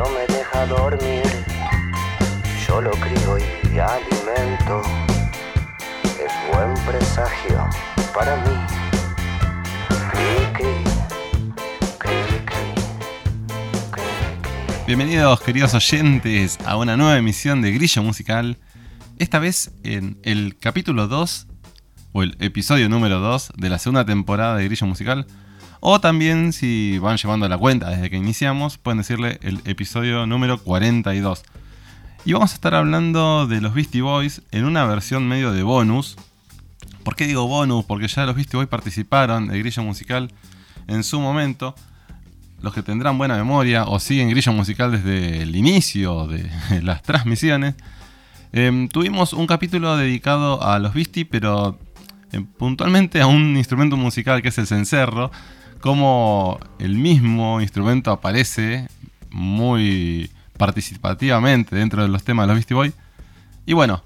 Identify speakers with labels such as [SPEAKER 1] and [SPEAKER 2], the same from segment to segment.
[SPEAKER 1] no me deja dormir. Yo lo crío y alimento, es buen presagio para mí. Cri, cri, cri.
[SPEAKER 2] Bienvenidos queridos oyentes a una nueva emisión de Grillo Musical. Esta vez en el capítulo 2 o el episodio número 2 de la segunda temporada de Grillo Musical. O también si van llevando la cuenta desde que iniciamos, pueden decirle el episodio número 42. Y vamos a estar hablando de los Beastie Boys en una versión medio de bonus. ¿Por qué digo bonus? Porque ya los Beastie Boys participaron de Grillo Musical en su momento los que tendrán buena memoria o siguen Grillo Musical desde el inicio de las transmisiones, em, tuvimos un capítulo dedicado a los Beastie, pero em, puntualmente a un instrumento musical que es el cencerro, como el mismo instrumento aparece muy participativamente dentro de los temas de los Beastie Boys. Y bueno,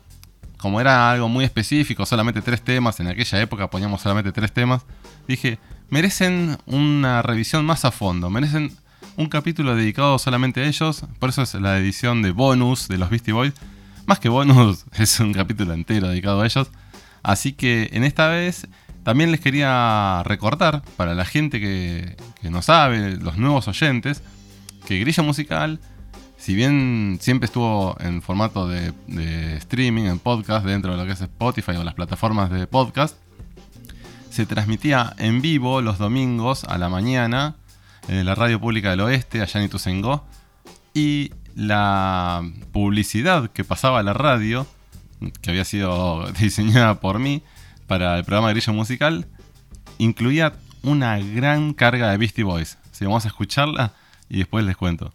[SPEAKER 2] como era algo muy específico, solamente tres temas, en aquella época poníamos solamente tres temas, dije, merecen una revisión más a fondo, merecen un capítulo dedicado solamente a ellos, por eso es la edición de bonus de los Beastie Boys. Más que bonus, es un capítulo entero dedicado a ellos. Así que en esta vez también les quería recordar, para la gente que, no sabe, los nuevos oyentes, que Grilla Musical, si bien siempre estuvo en formato de, streaming, en podcast, dentro de lo que es Spotify o las plataformas de podcast, se transmitía en vivo los domingos a la mañana en la radio pública del oeste, allá en. Y la publicidad que pasaba a la radio, que había sido diseñada por mí para el programa de Grillo Musical, incluía una gran carga de Beastie Boys. Así vamos a escucharla y después les cuento.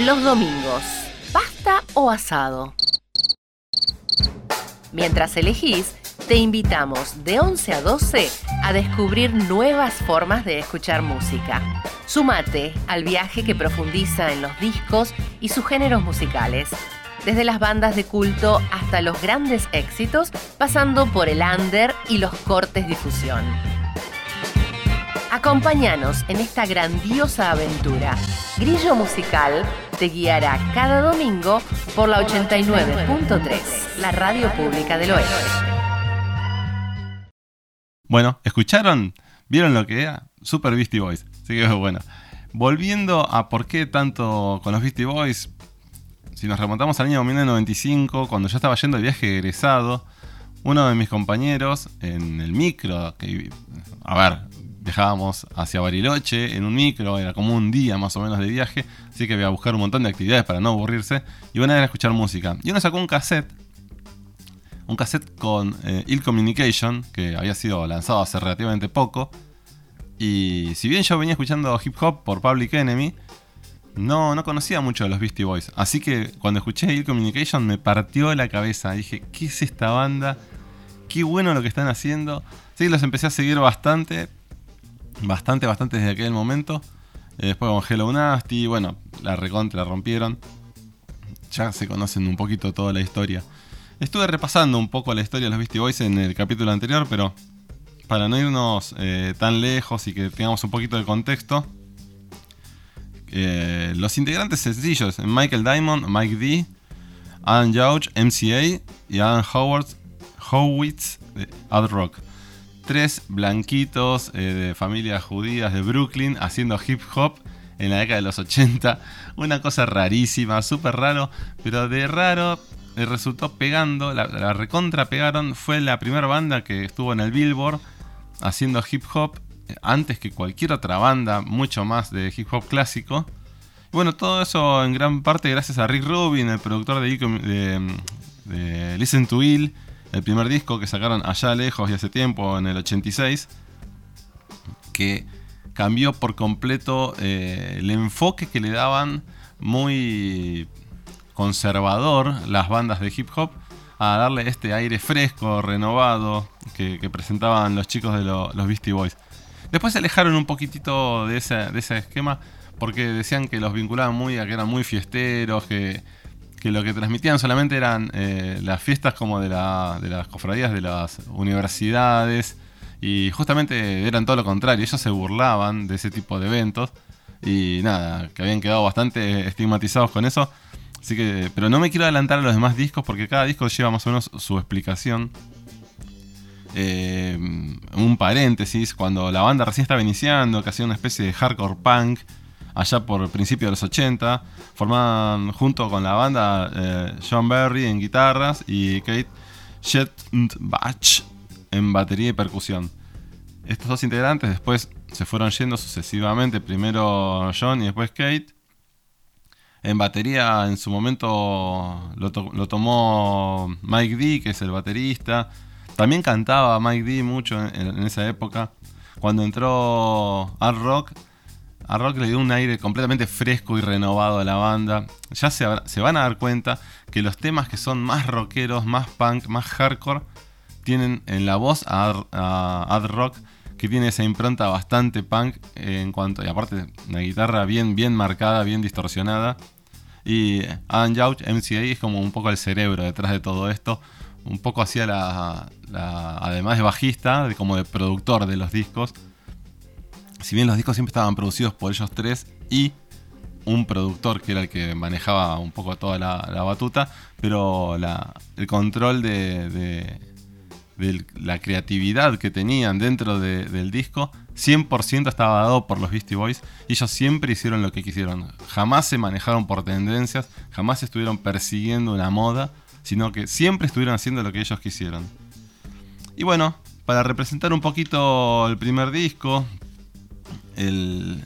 [SPEAKER 3] Los domingos, pasta o asado. Mientras elegís, te invitamos de 11 a 12 a descubrir nuevas formas de escuchar música. Sumate al viaje que profundiza en los discos y sus géneros musicales, desde las bandas de culto hasta los grandes éxitos, pasando por el under y los cortes difusión. Acompáñanos en esta grandiosa aventura. Grillo Musical te guiará cada domingo por la 89.3, la radio pública del oeste.
[SPEAKER 2] Bueno, ¿escucharon? ¿Vieron lo que era? Super Beastie Boys. Así que bueno. Volviendo a por qué tanto con los Beastie Boys, si nos remontamos al año 1995, cuando yo estaba yendo de viaje egresado, uno de mis compañeros en el micro, que, a ver, viajábamos hacia Bariloche en un micro, era como un día más o menos de viaje, así que voy a buscar un montón de actividades para no aburrirse, y una era escuchar música. Y uno sacó un cassette, un cassette con eh, Ill Communication, que había sido lanzado hace relativamente poco, y si bien yo venía escuchando hip hop por Public Enemy, no, no conocía mucho de los Beastie Boys. Así que cuando escuché Ill Communication me partió la cabeza. Dije, ¿qué es esta banda? Qué bueno lo que están haciendo. Sí, los empecé a seguir bastante. Bastante, bastante desde aquel momento. Eh, después con Hello Nasty, bueno, la recontra rompieron. Ya se conocen un poquito toda la historia. Estuve repasando un poco la historia de los Beastie Boys en el capítulo anterior, pero para no irnos eh, tan lejos y que tengamos un poquito de contexto, eh, los integrantes sencillos, Michael Diamond, Mike D, Adam Jauch, MCA y Adam Howard, Howitz de Ad Rock. Tres blanquitos eh, de familias judías de Brooklyn haciendo hip hop en la década de los 80. Una cosa rarísima, súper raro, pero de raro resultó pegando, la, recontra pegaron. Fue la primera banda que estuvo en el Billboard haciendo hip hop eh, antes que cualquier otra banda, mucho más de hip hop clásico. Bueno, todo eso en gran parte gracias a Rick Rubin, el productor de, de- de Listen to Ill, el primer disco que sacaron allá lejos y hace tiempo, en el 86, que cambió por completo eh, el enfoque que le daban muy conservador las bandas de hip hop a darle este aire fresco, renovado que, presentaban los chicos de lo- los Beastie Boys. Después se alejaron un poquitito de ese, de ese esquema porque decían que los vinculaban muy a que eran muy fiesteros, que, que lo que transmitían solamente eran eh, las fiestas como de, la- de las cofradías de las universidades y justamente eran todo lo contrario, ellos se burlaban de ese tipo de eventos y nada, que habían quedado bastante estigmatizados con eso. Así que, pero no me quiero adelantar a los demás discos porque cada disco lleva más o menos su explicación. Eh, un paréntesis, cuando la banda recién estaba iniciando, que hacía una especie de hardcore punk, allá por principios de los 80, formaban junto con la banda eh, John Berry en guitarras y Kate Shetbach en batería y percusión. Estos dos integrantes después se fueron yendo sucesivamente, primero John y después Kate. En batería en su momento lo, to- lo tomó Mike D, que es el baterista. También cantaba Mike D mucho en, esa época. Cuando entró Art Rock, Art Rock le dio un aire completamente fresco y renovado a la banda. Ya se, se van a dar cuenta que los temas que son más rockeros, más punk, más hardcore, tienen en la voz a, a Art Rock que tiene esa impronta bastante punk eh, en cuanto y aparte una guitarra bien bien marcada, bien distorsionada y Adam Jauch, MCA es como un poco el cerebro detrás de todo esto, un poco hacía la, además de bajista, como de productor de los discos. Si bien los discos siempre estaban producidos por ellos tres y un productor que era el que manejaba un poco toda la, la batuta, pero la- el control de- de la creatividad que tenían dentro de- del disco, 100% estaba dado por los Beastie Boys y ellos siempre hicieron lo que quisieron. Jamás se manejaron por tendencias, jamás estuvieron persiguiendo una moda, sino que siempre estuvieron haciendo lo que ellos quisieron. Y bueno, para representar un poquito el primer disco, el...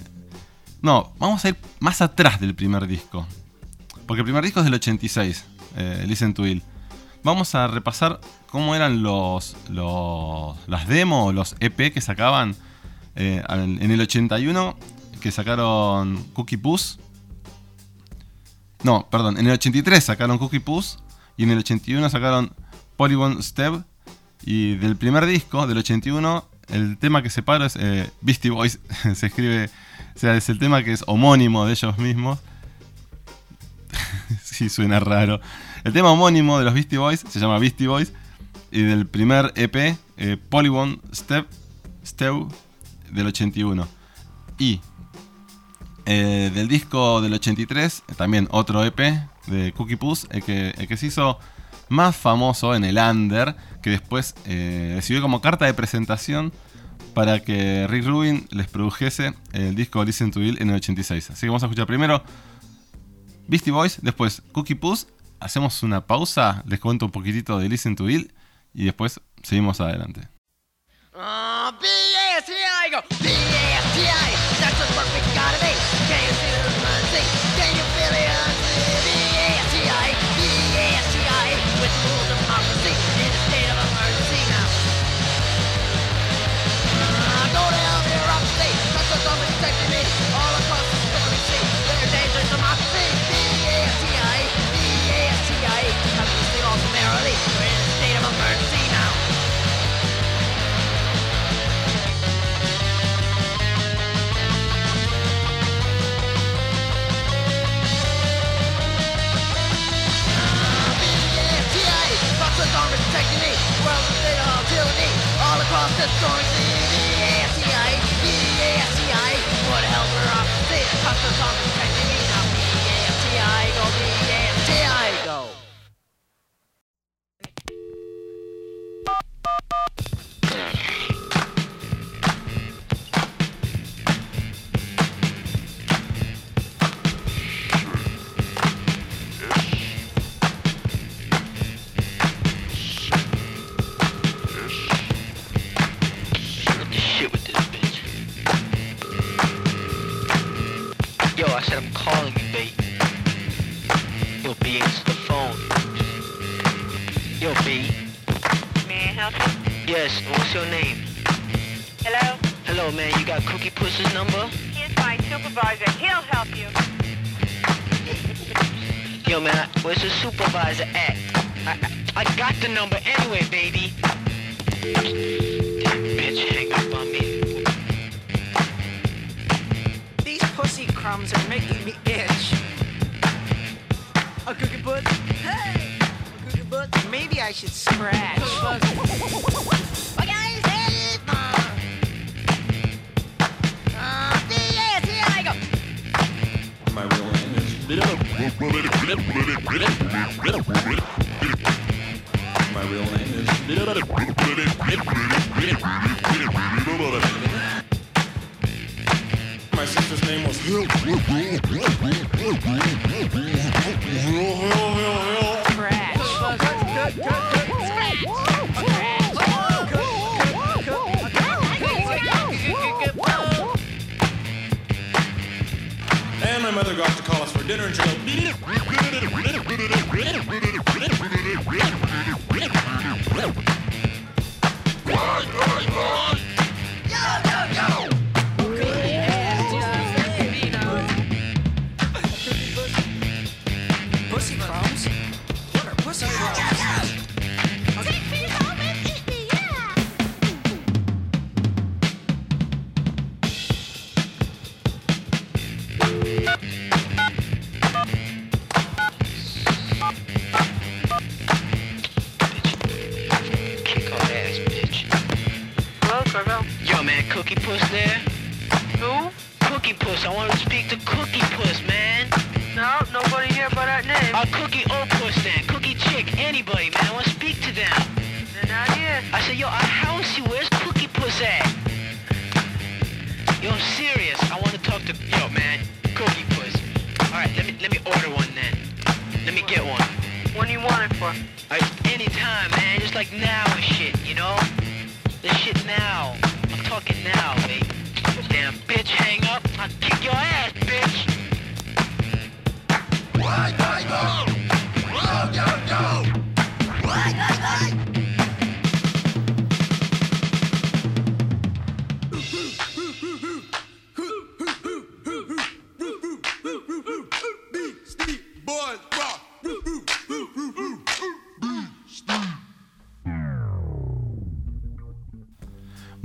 [SPEAKER 2] No, vamos a ir más atrás del primer disco. Porque el primer disco es del 86, eh, Listen to Ill. Vamos a repasar cómo eran los, los las demos, los EP que sacaban eh, en el 81, que sacaron Cookie Puss. No, perdón, en el 83 sacaron Cookie Puss y en el 81 sacaron Polygon Step. Y del primer disco, del 81, el tema que separo es eh, Beastie Boys. Se escribe, o sea, es el tema que es homónimo de ellos mismos. sí, suena raro. El tema homónimo de los Beastie Boys se llama Beastie Boys. Y del primer EP, eh, Polygon Step, Step del 81. Y eh, del disco del 83, eh, también otro EP de Cookie Puss, el que, el que se hizo más famoso en el Under, que después eh, sirvió como carta de presentación para que Rick Rubin les produjese el disco Listen to Ill en el 86. Así que vamos a escuchar primero Beastie Boys, después Cookie Puss, hacemos una pausa, les cuento un poquitito de Listen to Ill y después seguimos adelante.
[SPEAKER 4] Be.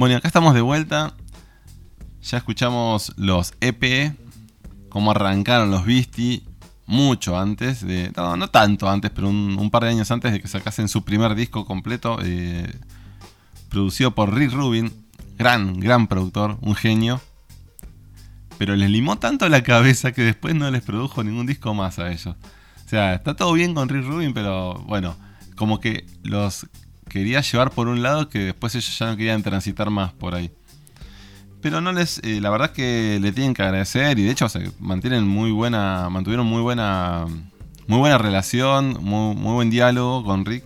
[SPEAKER 2] Bueno, acá estamos de vuelta. Ya escuchamos los EP, cómo arrancaron los Beastie mucho antes de. No, tanto antes, pero un, un par de años antes de que sacasen su primer disco completo, eh, producido por Rick Rubin, gran, gran productor, un genio. Pero les limó tanto la cabeza que después no les produjo ningún disco más a ellos. O sea, está todo bien con Rick Rubin, pero bueno, como que los quería llevar por un lado que después ellos ya no querían transitar más por ahí. Pero no les, eh, la verdad que le tienen que agradecer y de hecho mantienen muy buena, mantuvieron muy buena, muy buena relación, muy, buen diálogo con Rick.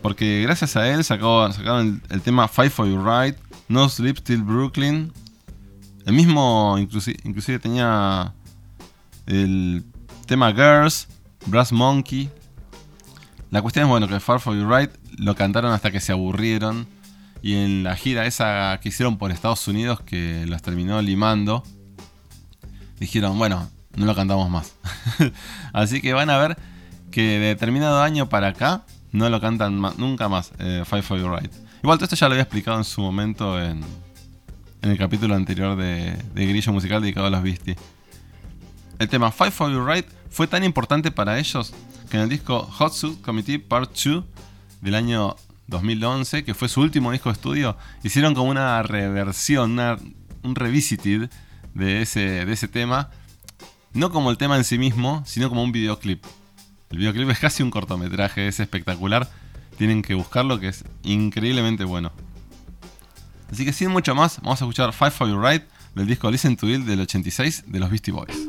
[SPEAKER 2] Porque gracias a él sacó, sacaron el, el tema Fight for Your Right, No Sleep Till Brooklyn. El mismo, inclusive, inclusive tenía el tema Girls, Brass Monkey. La cuestión es bueno que Far For You Right lo cantaron hasta que se aburrieron. Y en la gira esa que hicieron por Estados Unidos, que los terminó limando, dijeron, bueno, no lo cantamos más. Así que van a ver que de determinado año para acá no lo cantan nunca más, eh, Fight For You Right. Igual todo esto ya lo había explicado en su momento en, en el capítulo anterior de, de Grillo Musical dedicado a los Beastie. El tema Fight For You Right fue tan importante para ellos que en el disco Hot Suit Committee Part 2 del año 2011, que fue su último disco de estudio, hicieron como una reversión, un revisited de ese, de ese tema. No como el tema en sí mismo, sino como un videoclip. El videoclip es casi un cortometraje, es espectacular. Tienen que buscarlo, que es increíblemente bueno. Así que sin mucho más, vamos a escuchar Fight for Your Right del disco Listen to It del 86 de los Beastie Boys.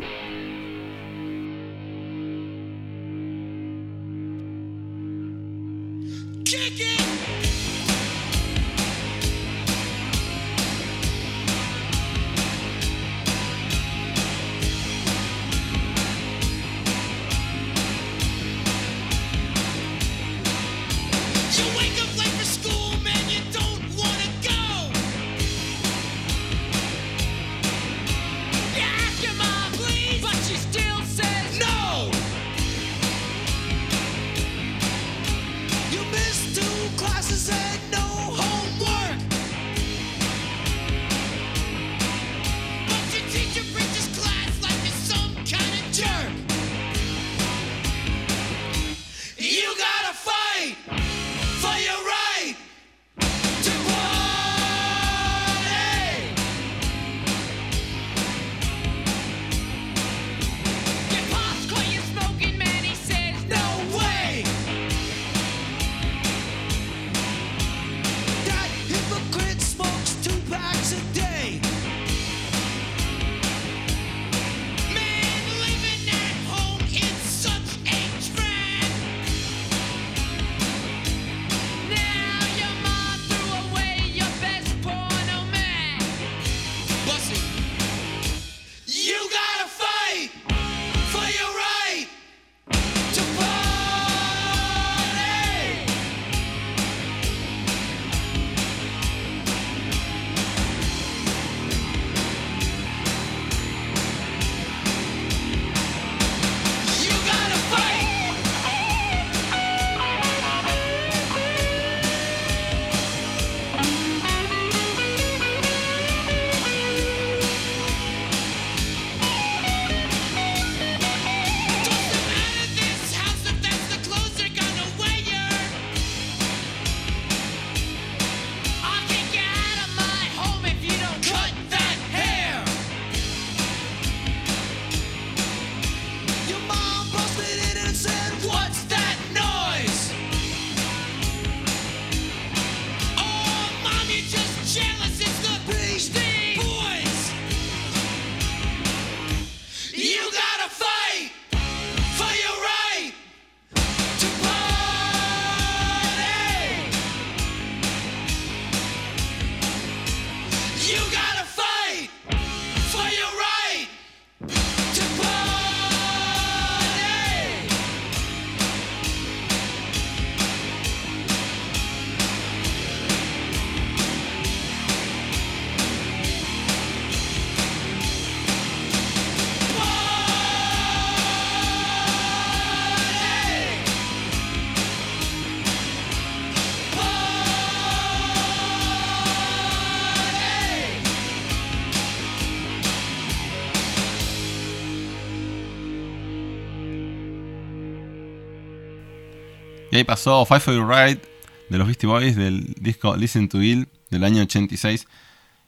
[SPEAKER 2] Pasó Five for Ride de los Beastie Boys del disco Listen to Ill del año 86.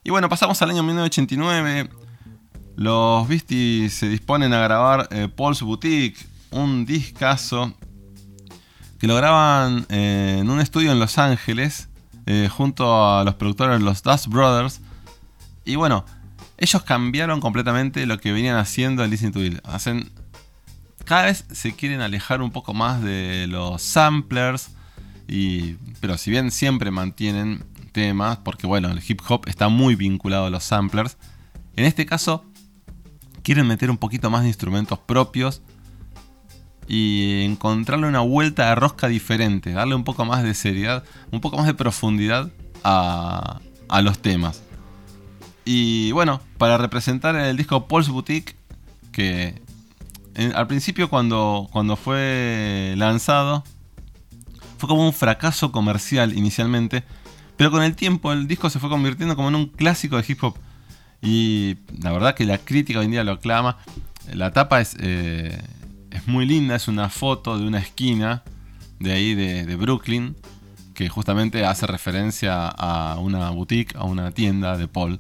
[SPEAKER 2] Y bueno, pasamos al año 1989. Los Beastie se disponen a grabar eh, Paul's Boutique, un discazo que lo graban eh, en un estudio en Los Ángeles eh, junto a los productores los Dust Brothers. Y bueno, ellos cambiaron completamente lo que venían haciendo en Listen to Ill. Hacen cada vez se quieren alejar un poco más de los samplers. Y, pero si bien siempre mantienen temas, porque bueno, el hip hop está muy vinculado a los samplers, en este caso quieren meter un poquito más de instrumentos propios y encontrarle una vuelta de rosca diferente, darle un poco más de seriedad, un poco más de profundidad a, a los temas. Y bueno, para representar el disco Paul's Boutique, que al principio cuando, cuando fue lanzado, fue como un fracaso comercial inicialmente, pero con el tiempo el disco se fue convirtiendo como en un clásico de hip hop. Y la verdad que la crítica hoy en día lo aclama. La tapa es, eh, es muy linda, es una foto de una esquina de ahí de, de Brooklyn, que justamente hace referencia a una boutique, a una tienda de Paul.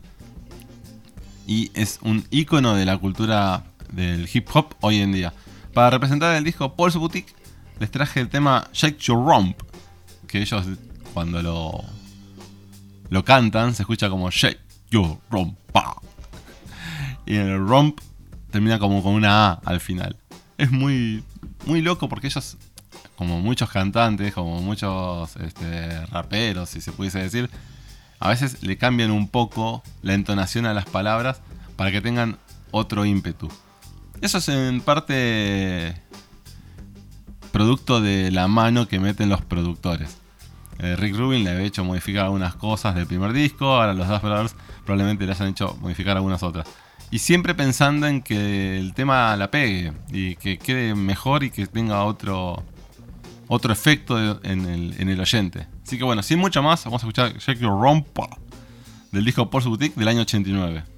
[SPEAKER 2] Y es un icono de la cultura del hip hop hoy en día. Para representar el disco Paul's Boutique, les traje el tema Shake Your Rump, que ellos cuando lo, lo cantan se escucha como Shake Your Rump. pa. Y el rump termina como con una A al final. Es muy, muy loco porque ellos, como muchos cantantes, como muchos este, raperos, si se pudiese decir, a veces le cambian un poco la entonación a las palabras para que tengan otro ímpetu. Eso es en parte producto de la mano que meten los productores. Eh, Rick Rubin le había hecho modificar algunas cosas del primer disco, ahora los Dust Brothers probablemente le hayan hecho modificar algunas otras. Y siempre pensando en que el tema la pegue y que quede mejor y que tenga otro, otro efecto en el, en el oyente. Así que bueno, sin mucho más, vamos a escuchar Your Rompa del disco Pulse Boutique del año 89.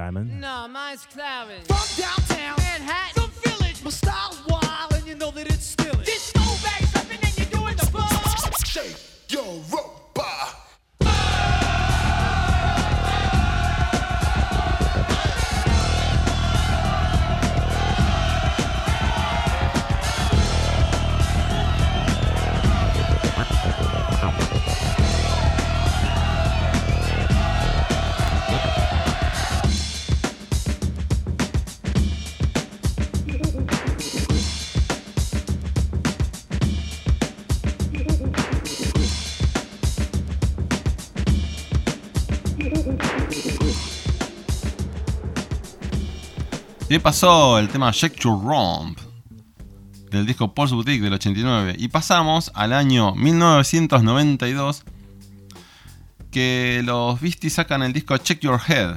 [SPEAKER 5] Diamond?
[SPEAKER 6] No,
[SPEAKER 2] Y ahí pasó el tema Shake Your Romp del disco Pulse Boutique del 89. Y pasamos al año 1992 que los Beasties sacan el disco Check Your Head.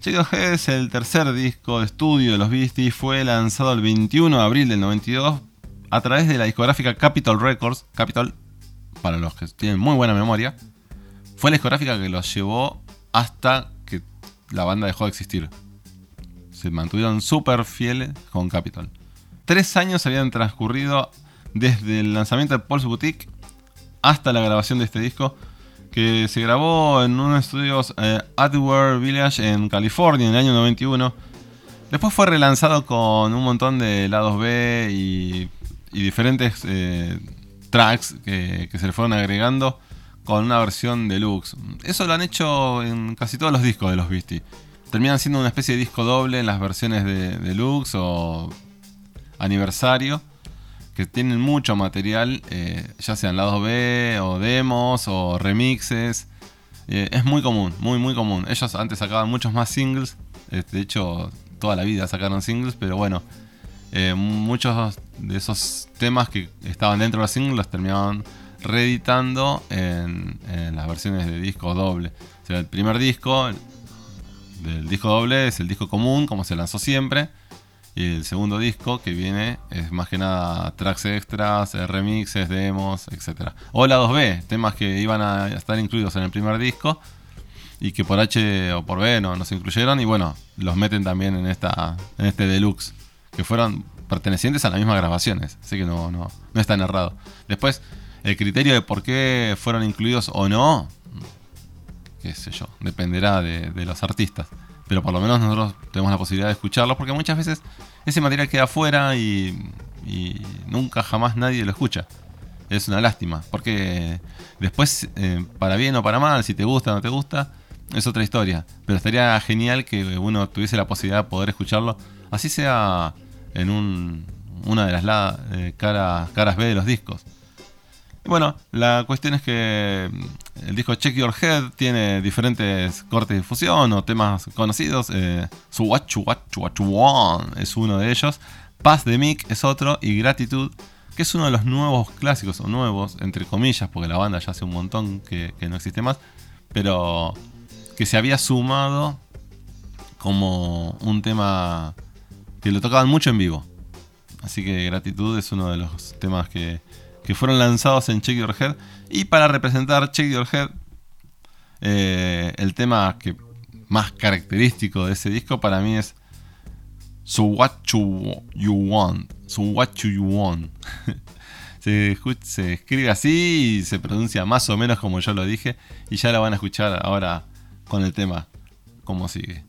[SPEAKER 2] Check Your Head es el tercer disco de estudio de los Beasties. Fue lanzado el 21 de abril del 92 a través de la discográfica Capitol Records. Capitol, para los que tienen muy buena memoria, fue la discográfica que los llevó hasta que la banda dejó de existir. Se mantuvieron súper fieles con Capitol. Tres años habían transcurrido desde el lanzamiento de Pulse Boutique hasta la grabación de este disco, que se grabó en unos estudios eh, Atware Village en California en el año 91. Después fue relanzado con un montón de lados B y, y diferentes eh, tracks que, que se le fueron agregando con una versión deluxe. Eso lo han hecho en casi todos los discos de los Beastie. Terminan siendo una especie de disco doble en las versiones de deluxe o aniversario. Que tienen mucho material, eh, ya sean lados B o demos o remixes. Eh, es muy común, muy muy común. Ellos antes sacaban muchos más singles. eh, de hecho, toda la vida sacaron singles, pero bueno, muchos de esos temas que estaban dentro de los singles los terminaban reeditando en, en las versiones de disco doble. O sea, el primer disco del disco doble es el disco común, como se lanzó siempre. Y el segundo disco que viene es más que nada tracks extras, eh, remixes, demos, etc. O la 2B, temas que iban a estar incluidos en el primer disco y que por H o por B no, se incluyeron. Y bueno, los meten también en, esta, en este deluxe, que fueron pertenecientes a las mismas grabaciones. Así que no, no, no es tan errado. Después, el criterio de por qué fueron incluidos o no, qué sé yo, dependerá de, los artistas. Pero por lo menos nosotros tenemos la posibilidad de escucharlos porque muchas veces ese material queda afuera y, nunca jamás nadie lo escucha. Es una lástima, porque después, eh, para bien o para mal, si te gusta o no te gusta, es otra historia. Pero estaría genial que uno tuviese la posibilidad de poder escucharlo, así sea en un, una de las la- eh, caras, caras B de los discos. Bueno, la cuestión es que mm, el disco Check Your Head tiene diferentes cortes de difusión o temas conocidos. Eh, Suwachu Wachu Wachu Wan es uno de ellos. Paz de Mick es otro. Y Gratitud, que es uno de los nuevos clásicos, o nuevos, entre comillas, porque la banda ya hace un montón que no existe más. Pero que se había sumado como un tema que lo tocaban mucho en vivo. Así que Gratitud es uno de los temas que, que fueron lanzados en Check Your Head. Y para representar Check Your Head, eh, el tema que más característico de ese disco para mí es So What You, Want. So What You, Want. se escribe así y se pronuncia más o menos como yo lo dije. Y ya la van a escuchar ahora con el tema. Como sigue.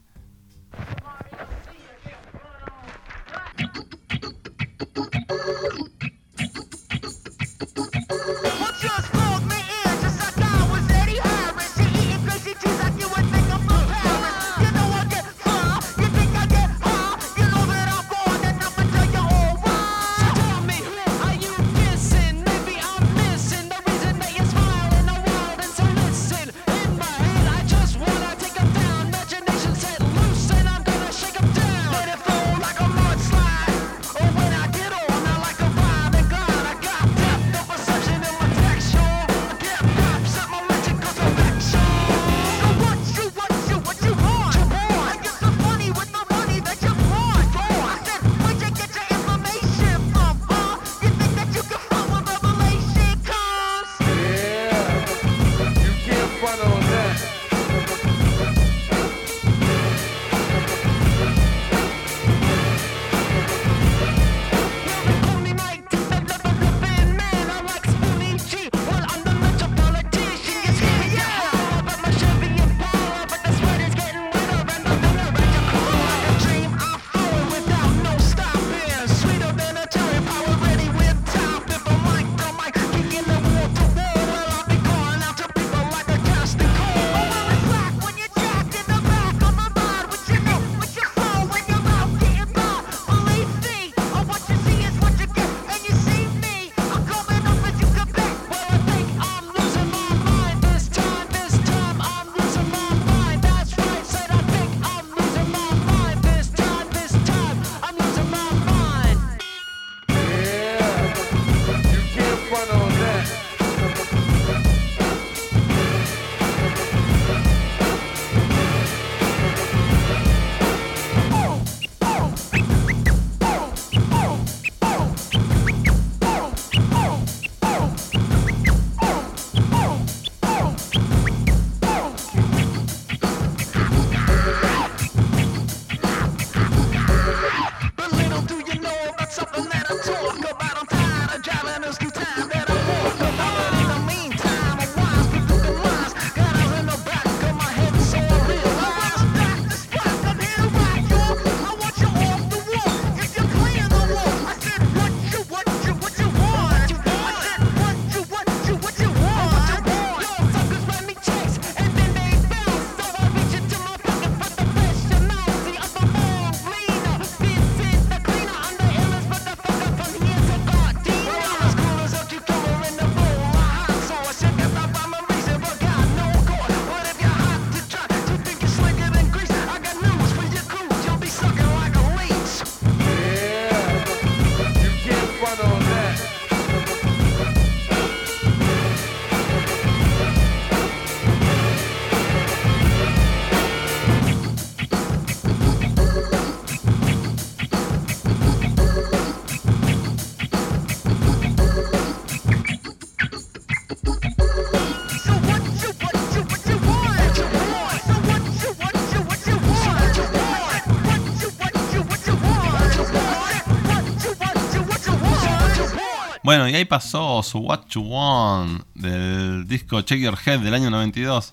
[SPEAKER 2] Bueno, y ahí pasó su What You Want del disco Check Your Head del año 92.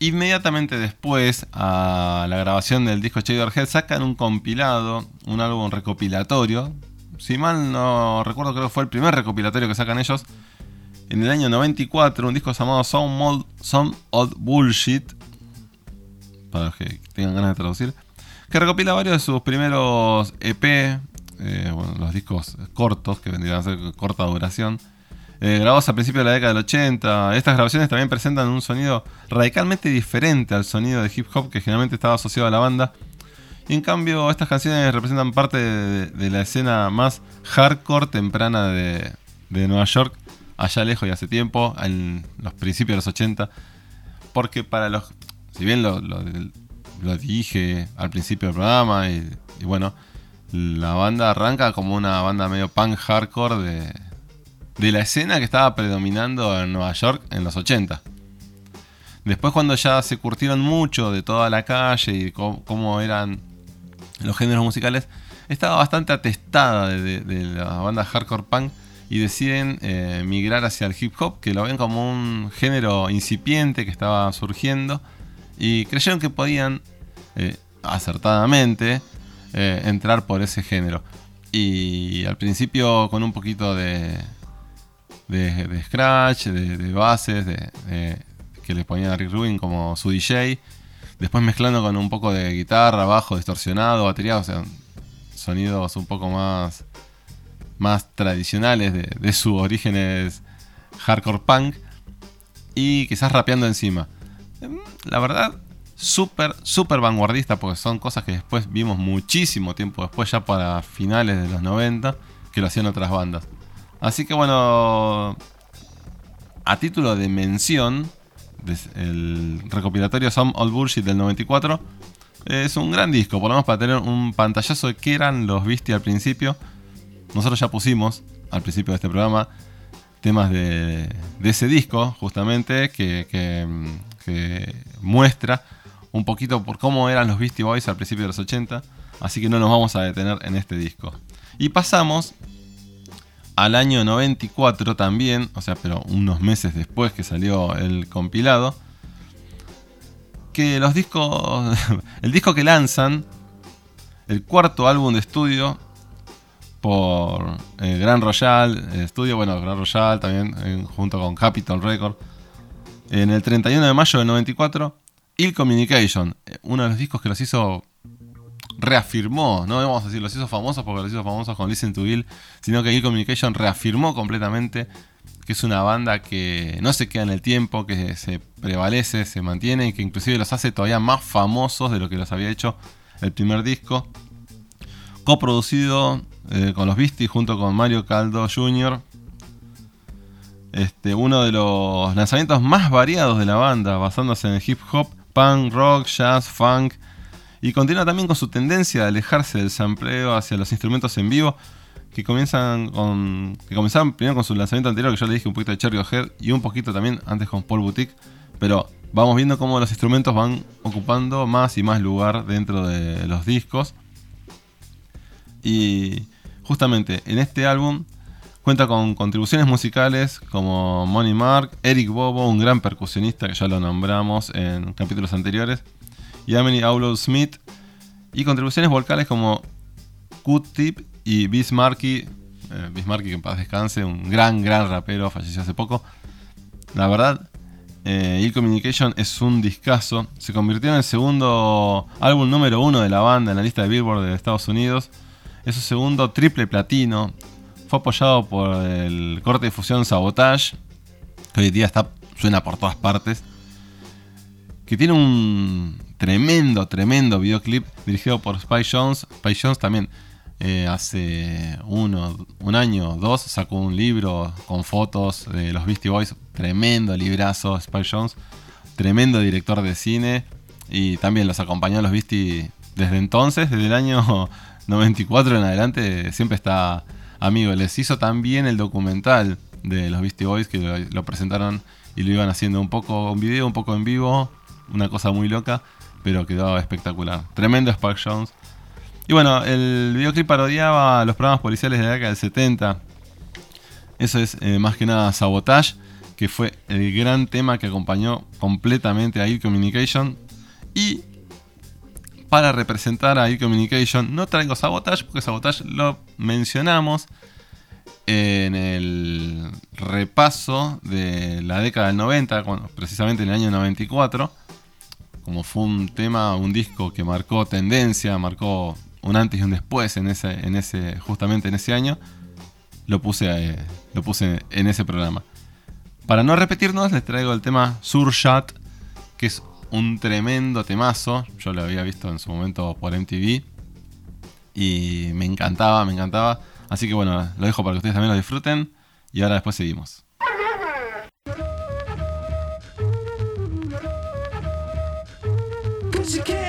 [SPEAKER 2] Inmediatamente después a la grabación del disco Check Your Head sacan un compilado, un álbum recopilatorio. Si mal no recuerdo, creo que fue el primer recopilatorio que sacan ellos. En el año 94, un disco llamado Some Old, Some Odd Bullshit. Para los que tengan ganas de traducir. Que recopila varios de sus primeros EP. Eh, los discos cortos, que vendrían a ser corta duración. eh, grabados a principios de la década del 80. Estas grabaciones también presentan un sonido radicalmente diferente al sonido de hip hop que generalmente estaba asociado a la banda. Y en cambio, estas canciones representan parte de, la escena más hardcore temprana de, de Nueva York, allá lejos y hace tiempo, en los principios de los 80. Porque para los. Si bien lo, lo- dije al principio del programa, y bueno, la banda arranca como una banda medio punk hardcore de, de la escena que estaba predominando en Nueva York en los 80. Después cuando ya se curtieron mucho de toda la calle y cómo, cómo eran los géneros musicales, estaba bastante atestada de, de- la banda hardcore punk y deciden eh, migrar hacia el hip hop, que lo ven como un género incipiente que estaba surgiendo y creyeron que podían eh, acertadamente eh, entrar por ese género. Y al principio con un poquito de, de, scratch, de, de bases, de, que les ponían a Rick Rubin como su DJ. Después mezclando con un poco de guitarra, bajo, distorsionado, batería, o sea, sonidos un poco más, más tradicionales de, sus orígenes hardcore punk. Y quizás rapeando encima. Em, La verdad, súper, súper vanguardista, porque son cosas que después vimos muchísimo tiempo después, ya para finales de los 90, que lo hacían otras bandas. Así que bueno, a título de mención, el recopilatorio Some Old Bullshit del 94 es un gran disco, por lo menos para tener un pantallazo de qué eran los Beastie al principio. Nosotros ya pusimos al principio de este programa temas de, ese disco, justamente, que muestra un poquito por cómo eran los Beastie Boys al principio de los 80. Así que no nos vamos a detener en este disco. Y pasamos al año 94 también, o sea, pero unos meses después que salió el compilado, que los discos, el disco que lanzan, el cuarto álbum de estudio por eh, Gran Royal eh, Studio, bueno, Gran Royal también junto con Capitol Record, en el 31 de mayo del 94, Ill Communication, eh, uno de los discos que los hizo reafirmó, no vamos a decir los hizo famosos porque los hizo famosos con Listen to Bill, sino que Ill Communication reafirmó completamente que es una banda que no se queda en el tiempo, que se prevalece, se mantiene y que inclusive los hace todavía más famosos de lo que los había hecho el primer disco. Coproducido eh, con los Beastie junto con Mario Caldo Jr. Este, uno de los lanzamientos más variados de la banda, basándose en el hip hop, punk, rock, jazz, funk, y continúa también con su tendencia de alejarse del sampleo hacia los instrumentos en vivo, que comienzan con. que primero con su lanzamiento anterior, que yo le dije un poquito de Cherry Head, y un poquito también antes con Paul Boutique. Pero vamos viendo cómo los instrumentos van ocupando más y más lugar dentro de los discos. Y justamente en este álbum cuenta con contribuciones musicales como Money Mark, Eric Bobo, un gran percusionista que ya lo nombramos en capítulos anteriores, y Emily Aulo Smith, y contribuciones vocales como Q-Tip y Bismarcky, eh, Bismarcky que en paz descanse, un gran, gran rapero, falleció hace poco. La verdad, eh, Ill Communication es un discazo. Se convirtió en el segundo álbum número uno de la banda en la lista de Billboard de Estados Unidos. Es su segundo triple platino. Fue apoyado por el corte de fusión Sabotage, que hoy día está, suena por todas partes. Que tiene un tremendo, tremendo videoclip dirigido por Spy Jones. Spy Jones también eh, hace uno, un año o dos sacó un libro con fotos de los Beastie Boys. Tremendo librazo, Spy Jones. Tremendo director de cine. Y también los acompañó a los Beastie desde entonces, desde el año 94 en adelante. Siempre está amigo. Les hizo también el documental de los Beastie Boys que lo, presentaron y lo iban haciendo un poco en video, un poco en vivo. Una cosa muy loca, pero quedó espectacular. Tremendo Spike Jones. Y bueno, el videoclip parodiaba los programas policiales de la década del 70. Eso es eh, más que nada Sabotage, que fue el gran tema que acompañó completamente a Air Communication. Y para representar a Air Communication, no traigo Sabotage, porque Sabotage lo mencionamos en el repaso de la década del 90, cuando- precisamente en el año 94 como fue un tema, un disco que marcó tendencia, marcó un antes y un después en ese, justamente en ese año, lo puse, eh, lo puse en ese programa. Para no repetirnos, les traigo el tema Surshot, que es un tremendo temazo. Yo lo había visto en su momento por MTV y me encantaba, me encantaba. Así que bueno, lo dejo para que ustedes también lo disfruten y ahora después seguimos.
[SPEAKER 7] Cause you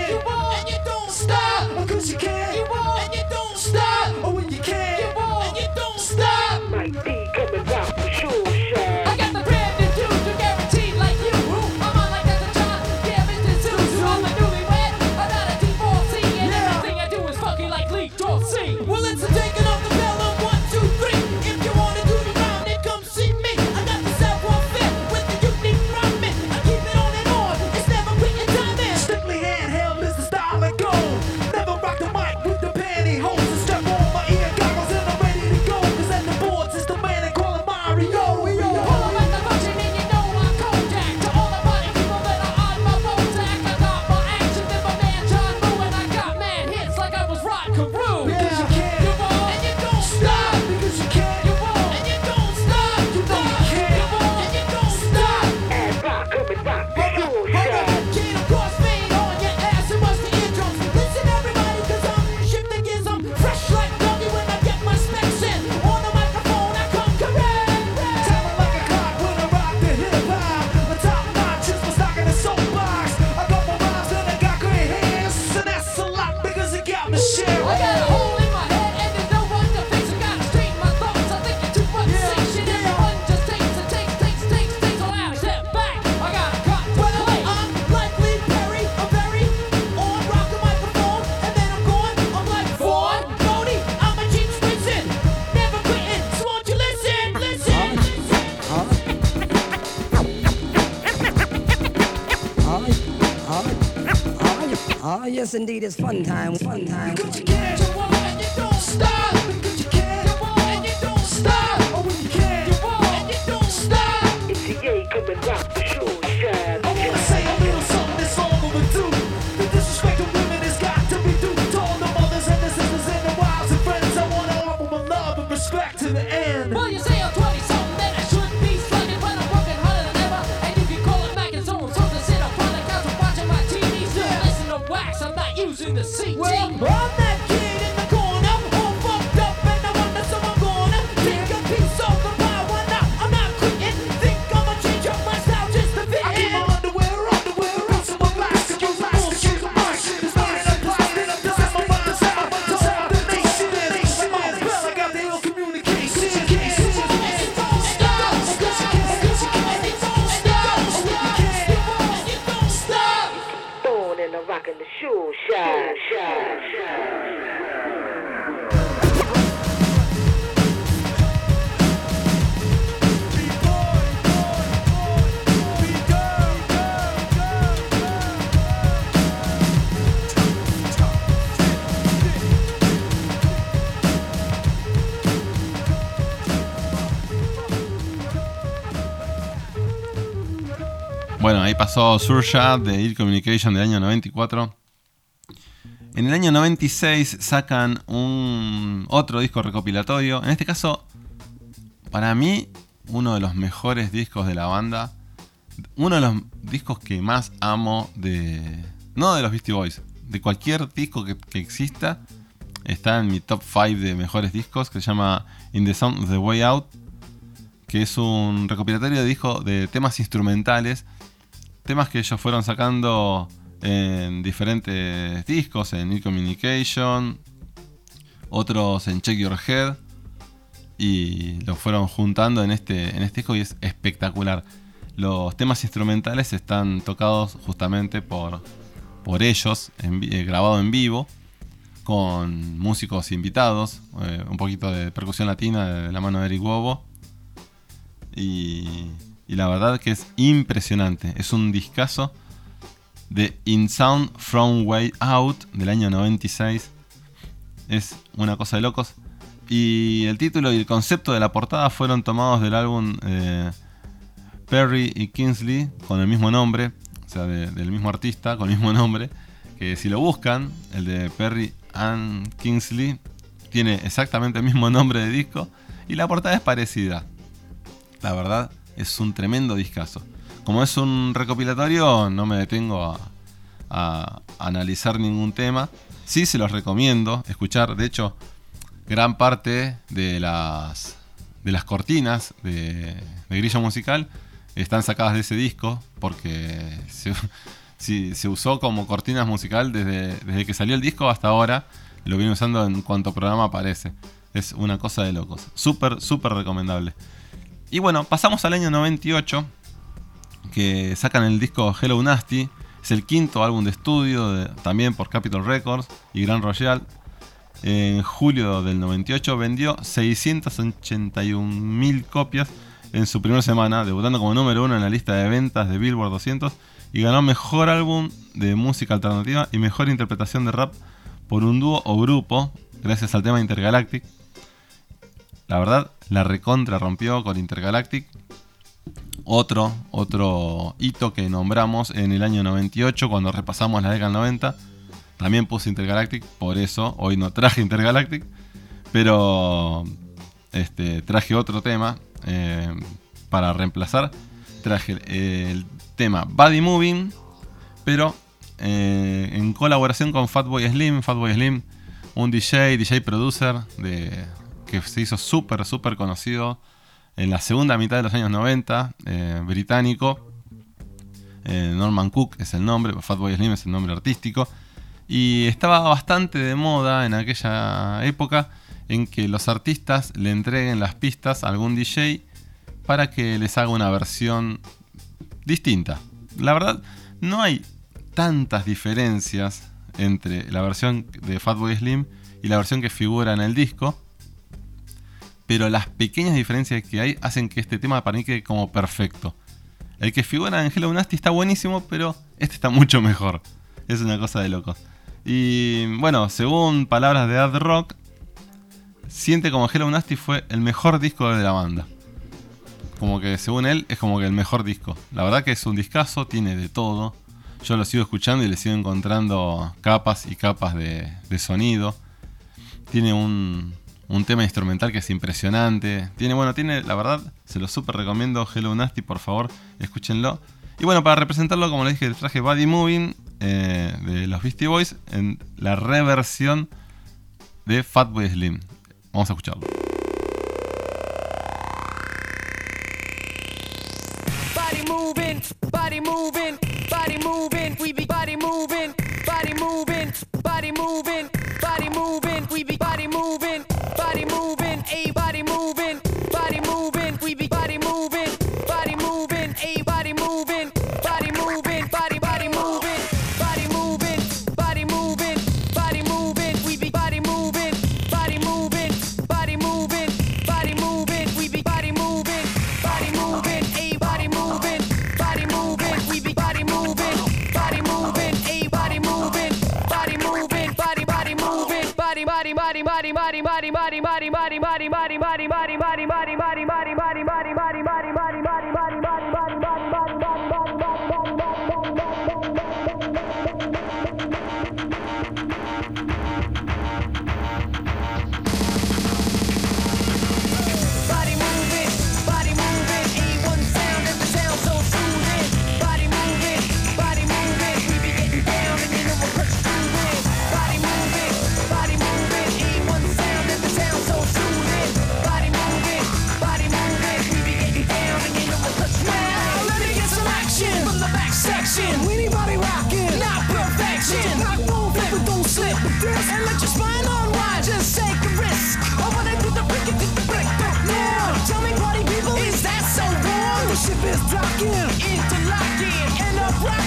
[SPEAKER 8] yes, indeed, it's fun time, fun time.
[SPEAKER 7] Because you
[SPEAKER 2] Pasó Surshad de Ill Communication del año 94. En el año 96 sacan un otro disco recopilatorio. En este caso, para mí, uno de los mejores discos de la banda. Uno de los discos que más amo de... No de los Beastie Boys. De cualquier disco que, que exista. Está en mi top 5 de mejores discos. Que se llama In the Sound of the Way Out. Que es un recopilatorio de discos de temas instrumentales. Temas que ellos fueron sacando en diferentes discos, en New Communication, otros en Check Your Head, y los fueron juntando en este, en este disco y es espectacular. Los temas instrumentales están tocados justamente por, por ellos, en eh, grabado en vivo, con músicos invitados, eh, un poquito de percusión latina de la mano de Eric Bobo. Y, y la verdad que es impresionante, es un discazo de In Sound From Way Out del año 96. Es una cosa de locos. Y el título y el concepto de la portada fueron tomados del álbum eh, Perry y Kingsley con el mismo nombre, o sea, de- del mismo artista con el mismo nombre. Que si lo buscan, el de Perry and Kingsley tiene exactamente el mismo nombre de disco y la portada es parecida. La verdad, es un tremendo discazo. Como es un recopilatorio, no me detengo a, analizar ningún tema. Sí se los recomiendo escuchar. De hecho, gran parte de las, de las cortinas de, de Grillo Musical están sacadas de ese disco porque se, se usó como cortinas musical desde, desde que salió el disco hasta ahora. Lo viene usando en cuanto programa aparece. Es una cosa de locos. Súper, súper recomendable. Y bueno, pasamos al año 98 que sacan el disco Hello Nasty. Es el quinto álbum de estudio, también por Capitol Records y Gran Royal. En julio del 98 vendió 681.000 copias en su primera semana, debutando como número uno en la lista de ventas de Billboard 200 y ganó mejor álbum de música alternativa y mejor interpretación de rap por un dúo o grupo, gracias al tema Intergalactic. La verdad, la recontra rompió con Intergalactic. Otro, otro hito que nombramos en el año 98 cuando repasamos la década del 90. También puse Intergalactic, por eso hoy no traje Intergalactic. Pero este, traje otro tema eh, para reemplazar. Traje el tema Body Moving, pero eh, en colaboración con Fatboy Slim. Fatboy Slim, un DJ, DJ producer de, que se hizo súper, súper conocido en la segunda mitad de los años 90, eh, británico. Eh, Norman Cook es el nombre, Fatboy Slim es el nombre artístico. Y estaba bastante de moda en aquella época en que los artistas le entreguen las pistas a algún DJ para que les haga una versión distinta. La verdad, no hay tantas diferencias entre la versión de Fatboy Slim y la versión que figura en el disco. Pero las pequeñas diferencias que hay hacen que este tema para mí como perfecto. El que figura en Hello Nasty está buenísimo, pero este está mucho mejor. Es una cosa de locos. Y bueno, según palabras de Ad Rock, siente como Hello Nasty fue el mejor disco de la banda. Como que según él es como que el mejor disco. La verdad que es un discazo, tiene de todo. Yo lo sigo escuchando y le sigo encontrando capas y capas de sonido. Tiene un, un tema instrumental que es impresionante. Tiene, bueno, tiene, la verdad, se lo súper recomiendo. Hello Nasty, por favor, escúchenlo. Y bueno, para representarlo, como les dije, el traje Body Moving eh, de los Beastie Boys en la reversión de Fatboy Slim. Vamos a escucharlo.
[SPEAKER 7] Body moving, body moving, body moving, body moving, body moving,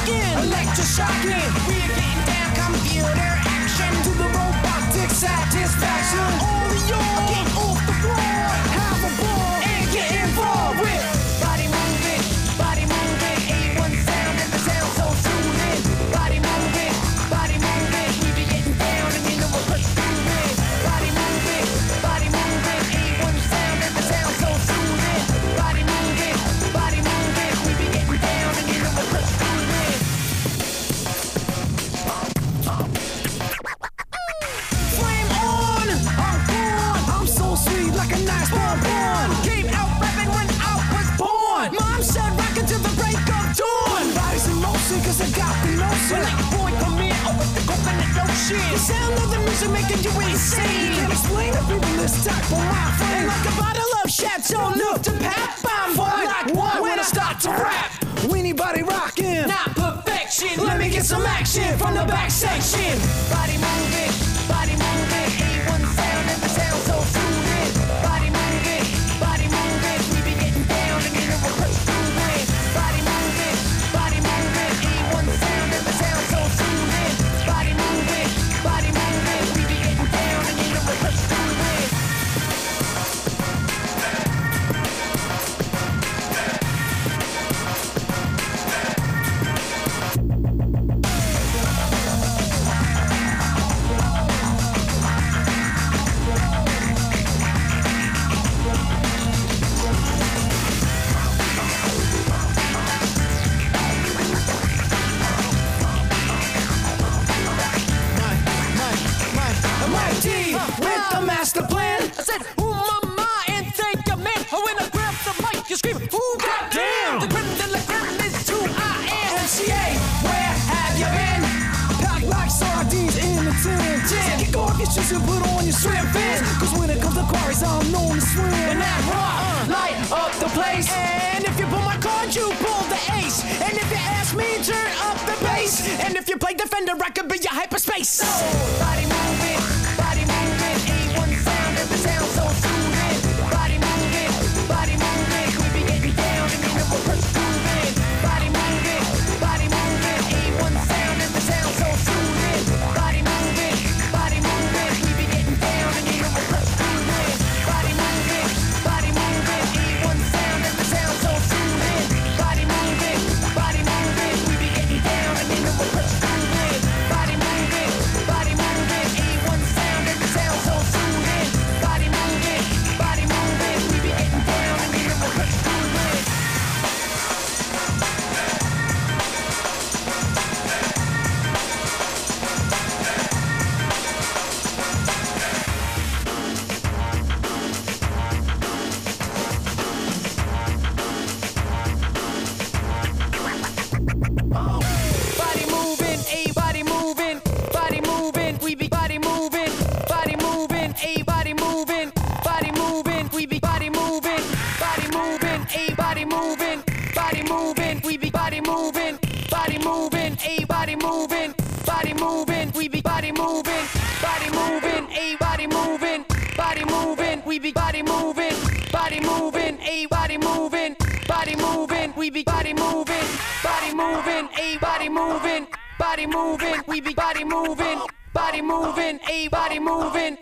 [SPEAKER 7] up rocking, electroshocking. We're getting down computer action to the robotic satisfaction. Be body moving, body moving, a body moving, body moving, we be body moving, body moving, a body moving, body moving, we be body moving, body moving, a body moving.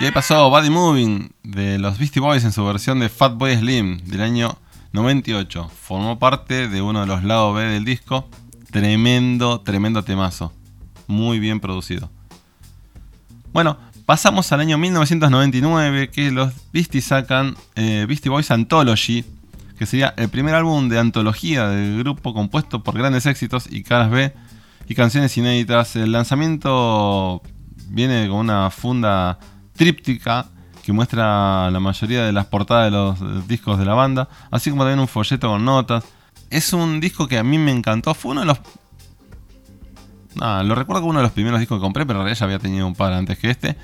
[SPEAKER 2] Y ahí pasó Body Moving de los Beastie Boys en su versión de Fatboy Slim del año 98. Formó parte de uno de los lados B del disco. Tremendo, tremendo temazo. Muy bien producido. Bueno, pasamos al año 1999 que los Beastie sacan eh, Beastie Boys Anthology, que sería el primer álbum de antología del grupo compuesto por grandes éxitos y caras B y canciones inéditas. El lanzamiento viene con una funda tríptica que muestra la mayoría de las portadas de los discos de la banda, así como también un folleto con notas. Es un disco que a mí me encantó, fue uno de los... Nada, lo recuerdo como uno de los primeros discos que compré, pero en realidad ya había tenido un par antes que este.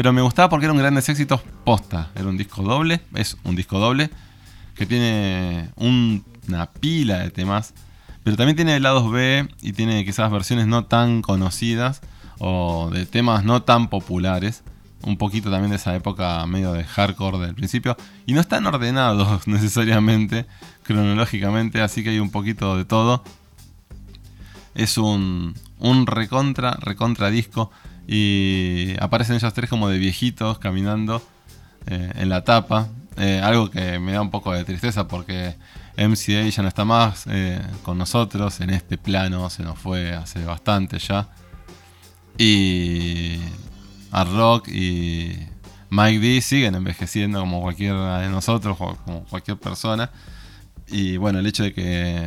[SPEAKER 2] Pero me gustaba porque era un grandes éxitos posta. Era un disco doble, es un disco doble, que tiene un- una pila de temas. Pero también tiene lados B y tiene quizás versiones no tan conocidas o de temas no tan populares. un poquito también de esa época medio de hardcore del principio. Y no están ordenados necesariamente, cronológicamente, así que hay un poquito de todo. Es un, un recontra, recontra disco. Y aparecen ellos tres como de viejitos caminando eh, en la tapa. Eh, algo que me da un poco de tristeza porque MCA ya no está más eh, con nosotros en este plano, se nos fue hace bastante ya. Y Art Rock y Mike D siguen envejeciendo como cualquiera de nosotros, como cualquier persona. Y bueno, el hecho de que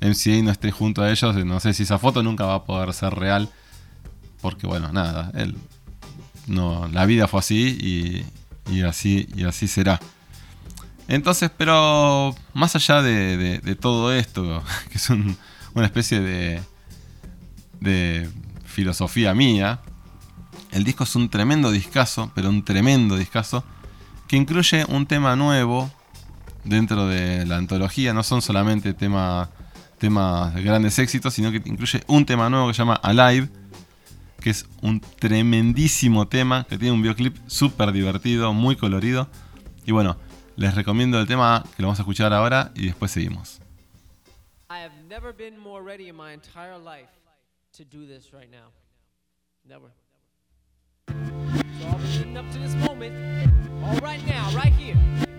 [SPEAKER 2] MCA no esté junto a ellos, no sé si esa foto nunca va a poder ser real. Porque bueno, nada, no, la vida fue así y, y así y así será. Entonces, pero más allá de, todo esto, que es un- una especie de, filosofía mía, el disco es un tremendo discazo, pero un tremendo discazo, que incluye un tema nuevo dentro de la antología. No son solamente tema- temas de grandes éxitos, sino que incluye un tema nuevo que se llama Alive, que es un tremendísimo tema, que tiene un videoclip súper divertido, muy colorido. Y bueno, les recomiendo el tema que lo vamos a escuchar ahora y después seguimos.
[SPEAKER 7] I have never been more ready in my entire life to do this right now. Never. So I've been up to this moment, all right now, right here.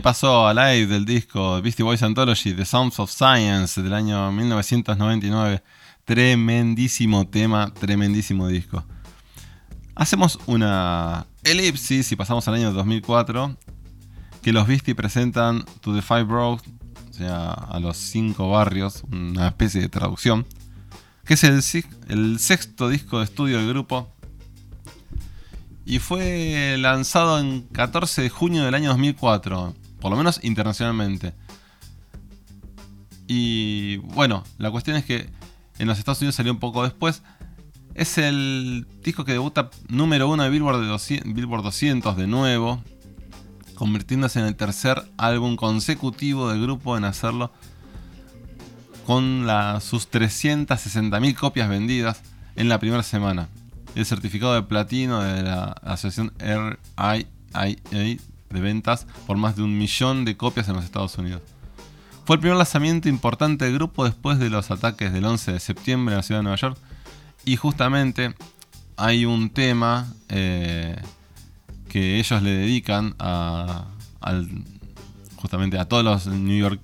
[SPEAKER 2] Pasó a live del disco Beastie Boys Anthology, The Sounds of Science, del año 1999. Tremendísimo tema, tremendísimo disco. Hacemos una elipsis y pasamos al año 2004, que los Beastie presentan To the Five Bros, o sea, a los cinco barrios, una especie de traducción, que es el, el sexto disco de estudio del grupo. Y fue lanzado en 14 de junio del año 2004, por lo menos internacionalmente. Y bueno, la cuestión es que en los Estados Unidos salió un poco después. Es el disco que debuta número uno de Billboard, de 200, Billboard 200 de nuevo, convirtiéndose en el tercer álbum consecutivo del grupo en hacerlo con sus 360.000 copias vendidas en la primera semana. El certificado de platino de la asociación RIAA de ventas por más de un millón de copias en los Estados Unidos. Fue el primer lanzamiento importante del grupo después de los ataques del 11 de septiembre en la ciudad de Nueva York. Y justamente hay un tema eh, que ellos le dedican a, al- justamente a todos los New York.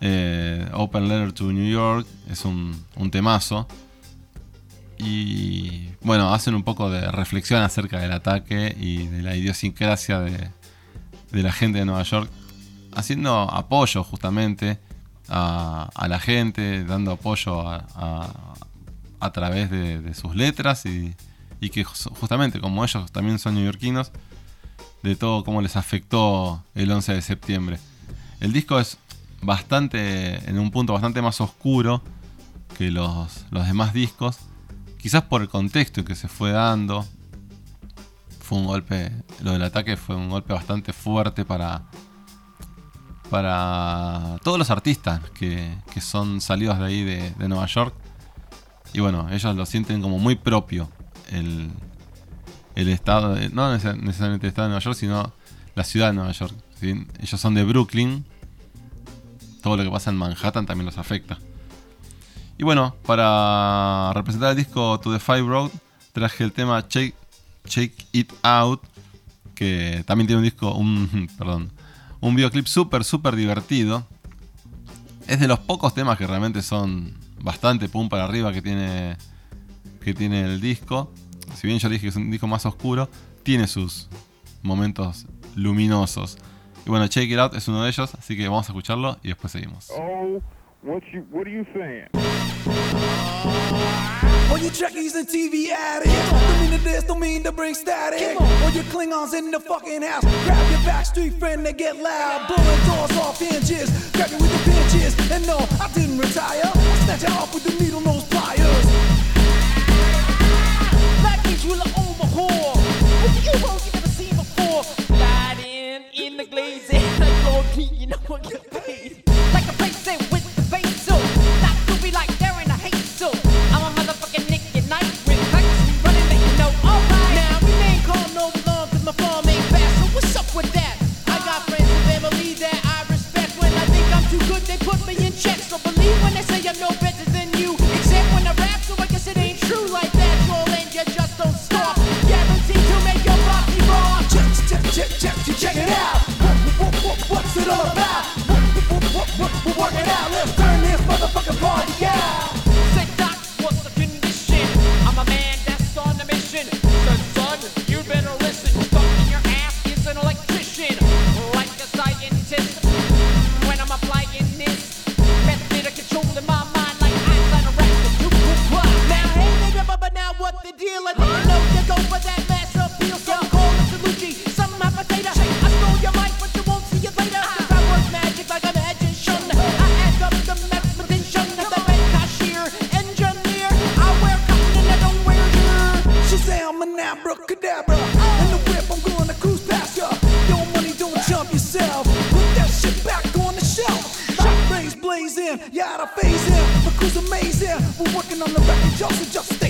[SPEAKER 2] Eh, Open Letter to New York es un, un temazo. Y bueno, hacen un poco de reflexión acerca del ataque y de la idiosincrasia de, de la gente de Nueva York, haciendo apoyo justamente a, la gente, dando apoyo a, a- través de, sus letras y, y que ju- justamente como ellos también son neoyorquinos, de todo cómo les afectó el 11 de septiembre. El disco es bastante, en un punto bastante más oscuro que los, los demás discos, quizás por el contexto que se fue dando. Fue un golpe, lo del ataque fue un golpe bastante fuerte para, para todos los artistas que, que son salidos de ahí de, Nueva York. Y bueno, ellos lo sienten como muy propio el, el estado, no neces- necesariamente el estado de Nueva York, sino la ciudad de Nueva York. Ellos son de Brooklyn, todo lo que pasa en Manhattan también los afecta. Y bueno, para representar el disco To the Five Road, traje el tema Shake, It Out, que también tiene un disco, un, perdón, un videoclip súper, súper divertido. Es de los pocos temas que realmente son bastante pum para arriba que tiene, que tiene el disco. Si bien yo dije que es un disco más oscuro, tiene sus momentos luminosos. Y bueno, Shake It Out es uno de ellos, así que vamos a escucharlo y después seguimos.
[SPEAKER 9] What you what are you saying?
[SPEAKER 10] All you Trekkies and TV addicts Don't mean to this, don't mean to bring static All you Klingons in the fucking house Grab your backstreet friend and get loud Blowing doors off hinges Grab you with the pinches And no, I didn't retire I snatch you off with the needle nose pliers
[SPEAKER 6] Black means you look overhaul. With the Euros you never seen before. Sliding in the glazing. Like Lord P, you know I get paid.
[SPEAKER 10] What, What's amazing We're working on the record, y'all so just stay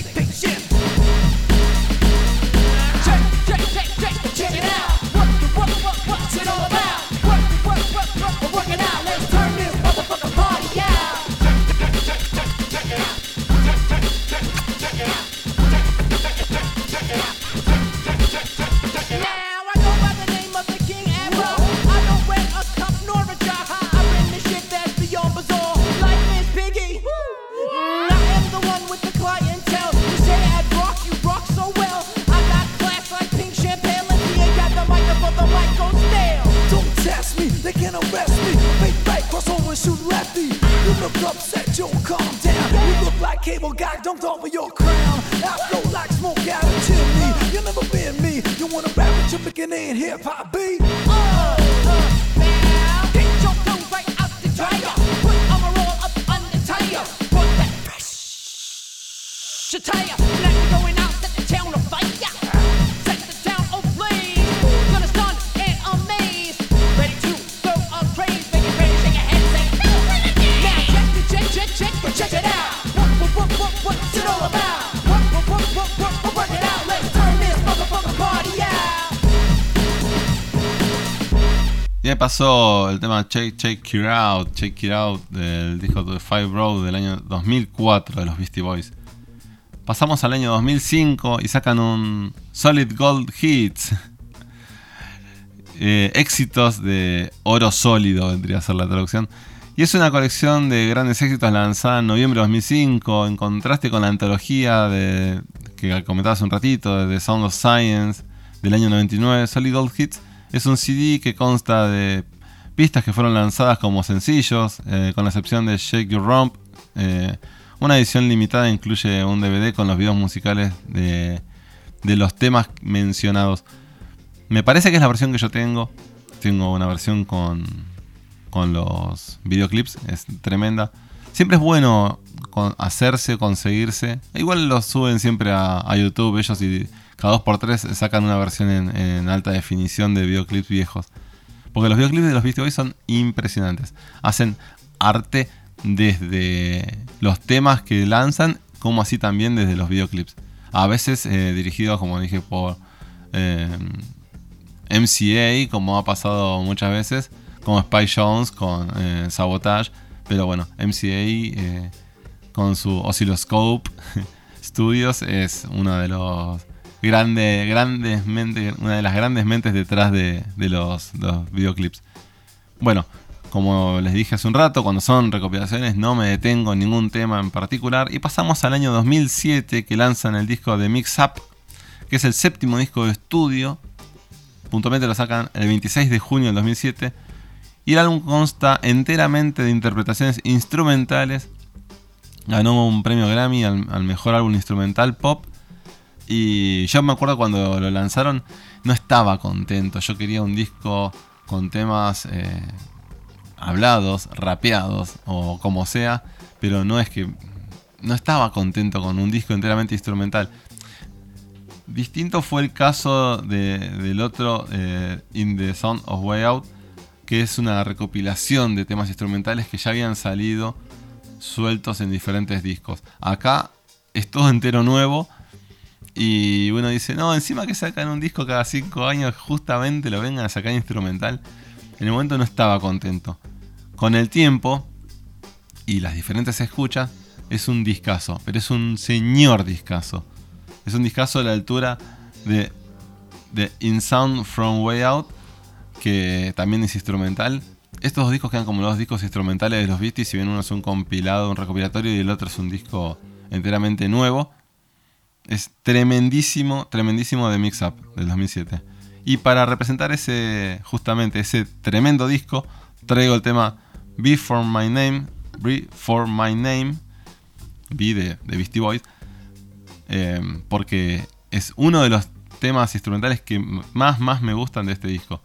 [SPEAKER 2] El tema Check, Check It Out, Check It Out del disco de Five Road del año 2004 de los Beastie Boys. Pasamos al año 2005 y sacan un Solid Gold Hits. Eh, éxitos de oro sólido vendría a ser la traducción. Y es una colección de grandes éxitos lanzada en noviembre de 2005, en contraste con la antología de, que comentabas un ratito, de Sound of Science del año 99. Solid Gold Hits es un CD que consta de pistas que fueron lanzadas como sencillos, eh, con la excepción de Shake Your Rump. Eh, una edición limitada incluye un DVD con los videos musicales de, de los temas mencionados. Me parece que es la versión que yo tengo. Tengo una versión con, con los videoclips, es tremenda. Siempre es bueno hacerse, conseguirse. Igual los suben siempre a, a YouTube ellos y cada 2x3 sacan una versión en, alta definición de videoclips viejos. Porque los videoclips de los Beastie Boys son impresionantes. Hacen arte desde los temas que lanzan, como así también desde los videoclips. A veces eh, dirigidos, como dije, por eh, MCA, como ha pasado muchas veces, como Spy Jones con eh, Sabotage. Pero bueno, MCA con su Oscilloscope Studios es uno de los grandes, grandes mentes, una de las grandes mentes detrás de, de los, videoclips. Bueno, como les dije hace un rato, cuando son recopilaciones no me detengo en ningún tema en particular. Y pasamos al año 2007 que lanzan el disco de Mix Up, que es el séptimo disco de estudio. Puntualmente lo sacan el 26 de junio del 2007. Y el álbum consta enteramente de interpretaciones instrumentales. Ganó un premio Grammy al mejor álbum instrumental pop. Y yo me acuerdo cuando lo lanzaron, no estaba contento. Yo quería un disco con temas eh, hablados, rapeados o como sea. Pero no es que. No estaba contento con un disco enteramente instrumental. Distinto fue el caso de- del otro, eh, In the Sound of Way Out, que es una recopilación de temas instrumentales que ya habían salido sueltos en diferentes discos. Acá es todo entero nuevo. Y uno dice, no, encima que sacan un disco cada 5 años, justamente lo vengan a sacar instrumental. En el momento no estaba contento. Con el tiempo y las diferentes escuchas, es un discazo, pero es un señor discazo. Es un discazo a la altura de, de In Sound From Way Out, que también es instrumental. Estos dos discos quedan como los discos instrumentales de los Beasties, si bien uno es un compilado, un recopilatorio y el otro es un disco enteramente nuevo. Es tremendísimo, tremendísimo de Mix Up del 2007. Y para representar ese, justamente ese tremendo disco, traigo el tema Be For My Name, Be For My Name, B de, de Beastie Boys, eh, porque es uno de los temas instrumentales que más, más me gustan de este disco.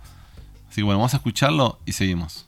[SPEAKER 2] Así que bueno, vamos a escucharlo y seguimos.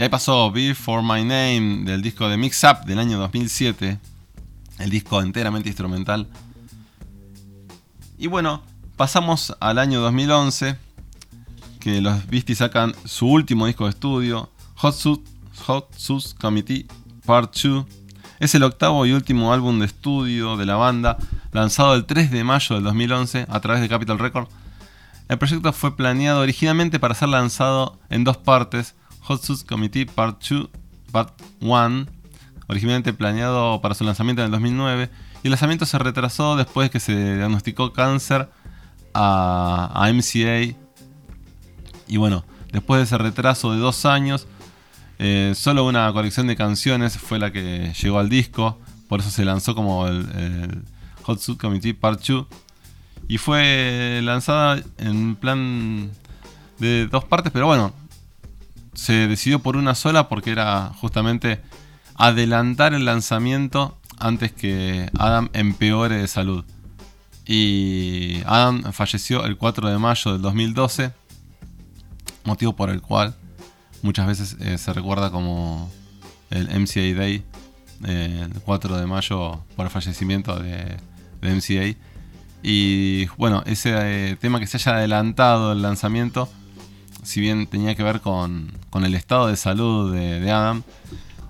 [SPEAKER 2] Y ahí pasó Before My Name del disco de Mix Up del año 2007. El disco enteramente instrumental. Y bueno, pasamos al año 2011. Que los Beasties sacan su último disco de estudio. Hot Sus, Hot Committee Part 2. Es el octavo y último álbum de estudio de la banda. Lanzado el 3 de mayo del 2011 a través de Capitol Record. El proyecto fue planeado originalmente para ser lanzado en dos partes. Hot Sus Committee Part 2, Part 1, originalmente planeado para su lanzamiento en el 2009, y el lanzamiento se retrasó después de que se diagnosticó cáncer a, a MCA. Y bueno, después de ese retraso de dos años, eh, solo una colección de canciones fue la que llegó al disco, por eso se lanzó como el, el Hot Suit Committee Part 2. Y fue lanzada en plan de dos partes, pero bueno, se decidió por una sola porque era justamente adelantar el lanzamiento antes que Adam empeore de salud. Y Adam falleció el 4 de mayo del 2012, motivo por el cual muchas veces eh, se recuerda como el MCA Day, eh, el 4 de mayo por el fallecimiento de, MCA. Y bueno, ese eh, tema que se haya adelantado el lanzamiento, si bien tenía que ver con, con el estado de salud de, Adam,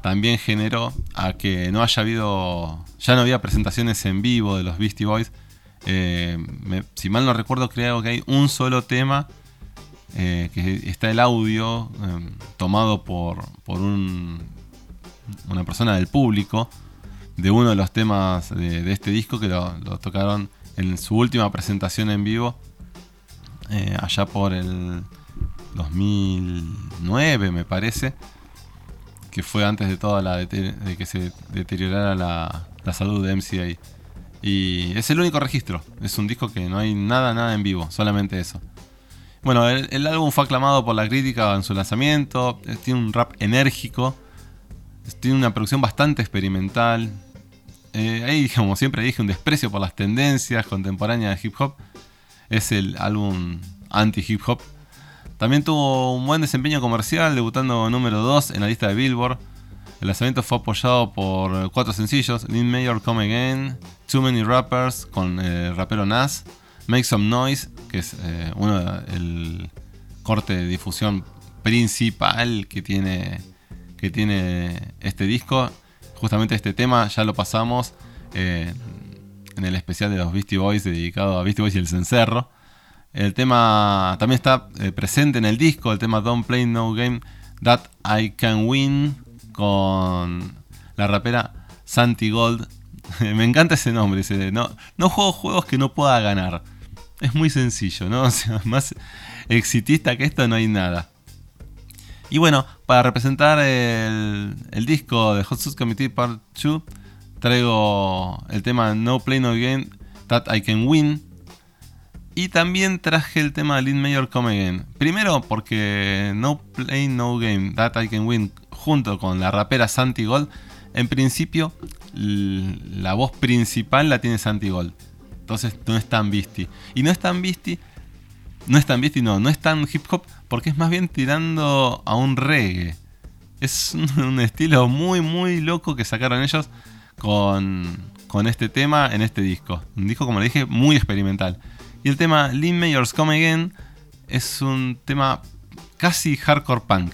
[SPEAKER 2] también generó a que no haya habido, ya no había presentaciones en vivo de los Beastie Boys. Eh, si mal no recuerdo, creo que hay un solo tema eh, que está el audio eh, tomado por, por un, una persona del público de uno de los temas de, de este disco que lo, lo tocaron en su última presentación en vivo eh, allá por el 2009 me parece que fue antes de toda la de que se deteriorara la, la salud de MCA y es el único registro es un disco que no hay nada nada en vivo solamente eso bueno, el, álbum fue aclamado por la crítica en su lanzamiento. Tiene un rap enérgico. Tiene una producción bastante experimental. Eh, ahí, como siempre dije, un desprecio por las tendencias contemporáneas de hip hop. Es el álbum anti-hip hop. También tuvo un buen desempeño comercial, debutando número 2 en la lista de Billboard. El lanzamiento fue apoyado por cuatro sencillos: Lin Mayor Come Again, Too Many Rappers con eh, el rapero Nas, Make Some Noise, que es eh, el corte de difusión principal que tiene, que tiene este disco. Justamente este tema ya lo pasamos eh, en el especial de los Beastie Boys dedicado a Beastie Boys y el cencerro. El tema también está eh, presente en el disco, el tema Don't Play No Game That I Can Win con la rapera Santi Gold. Me encanta ese nombre, no, juego juegos que no pueda ganar. Es muy sencillo, ¿no? O sea, más exitista que esto no hay nada. Y bueno, para representar el, el disco de Hot Sus Committee Part 2, traigo el tema No Play No Game That I Can Win. Y también traje el tema de Lin Mayor Come Again. Primero porque No Play No Game That I Can Win junto con la rapera Santi Gold. En principio, la voz principal la tiene Santi Gold. Entonces no es tan beastie. Y no es tan beastie. No es tan beastie, no. No es tan hip hop porque es más bien tirando a un reggae. Es un estilo muy, muy loco que sacaron ellos con, con este tema en este disco. Un disco, como le dije, muy experimental. Y el tema Lin Mayor's Come Again es un tema casi hardcore punk.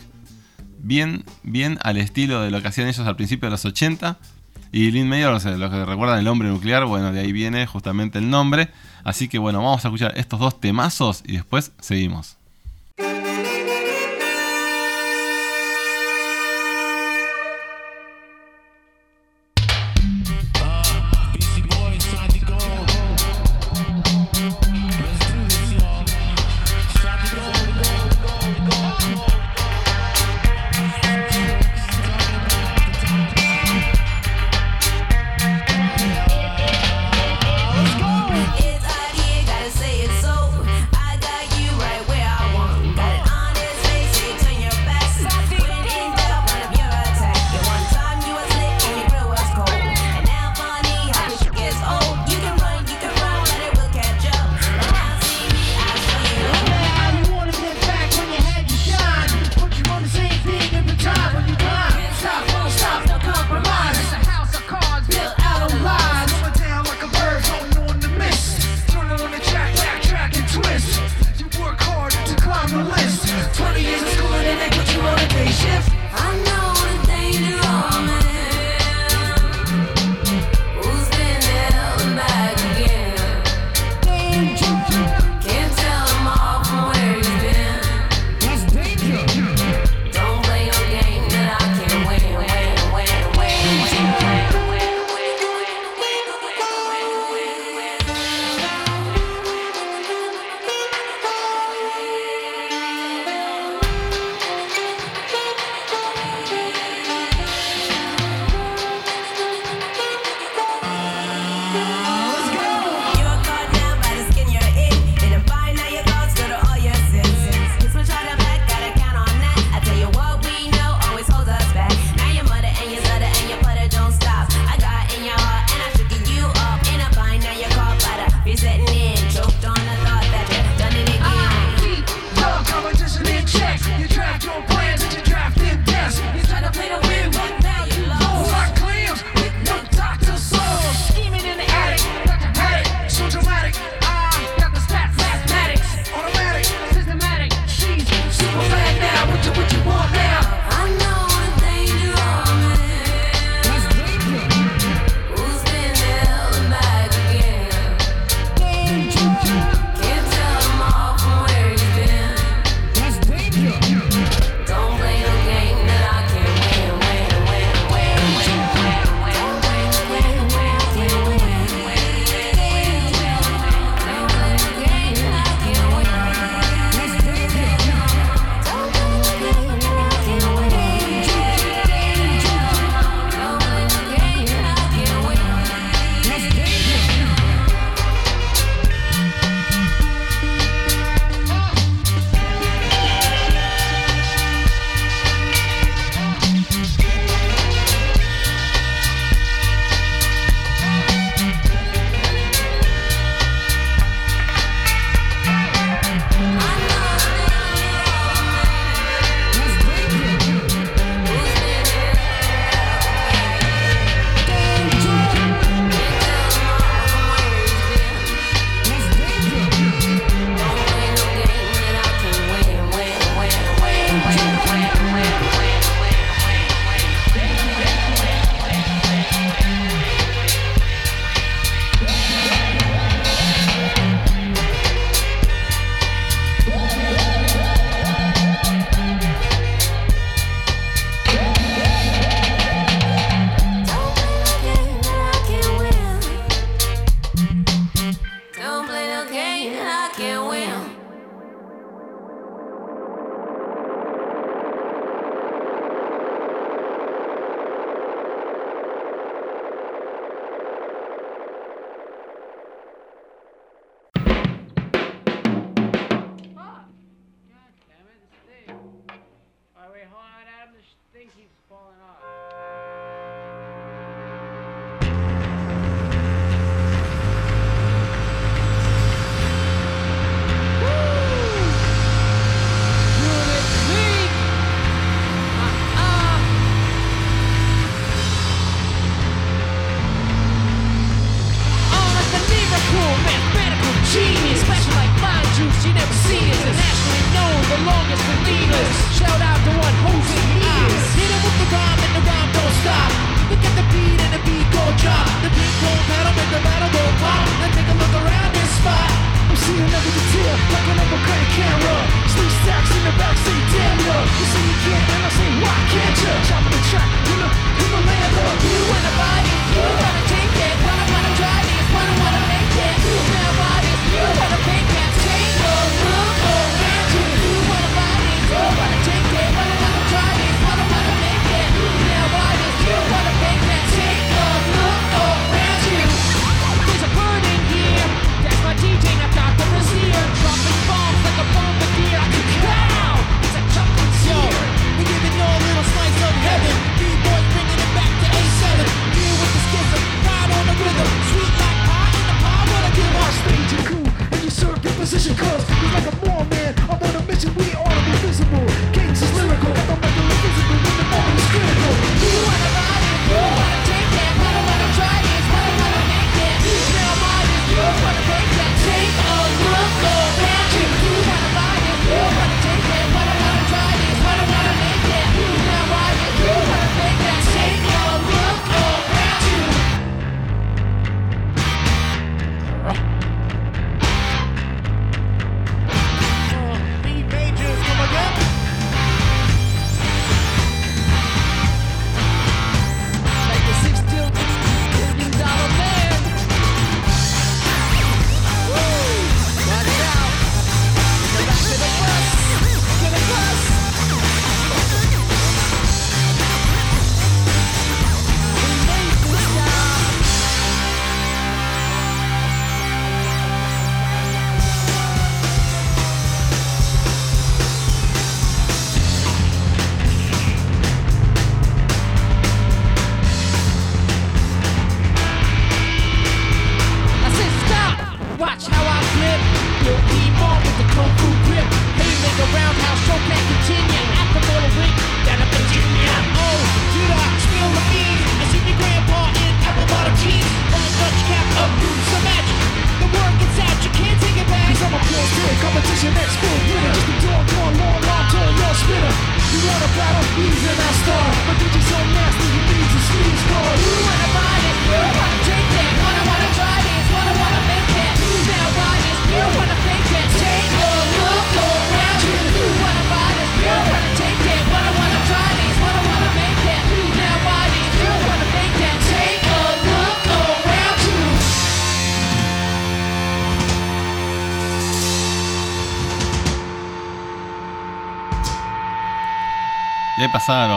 [SPEAKER 2] Bien, bien al estilo de lo que hacían ellos al principio de los 80. Y Lin Mayor, o sea, los que recuerdan el hombre nuclear, bueno, de ahí viene justamente el nombre. Así que bueno, vamos a escuchar estos dos temazos y después seguimos.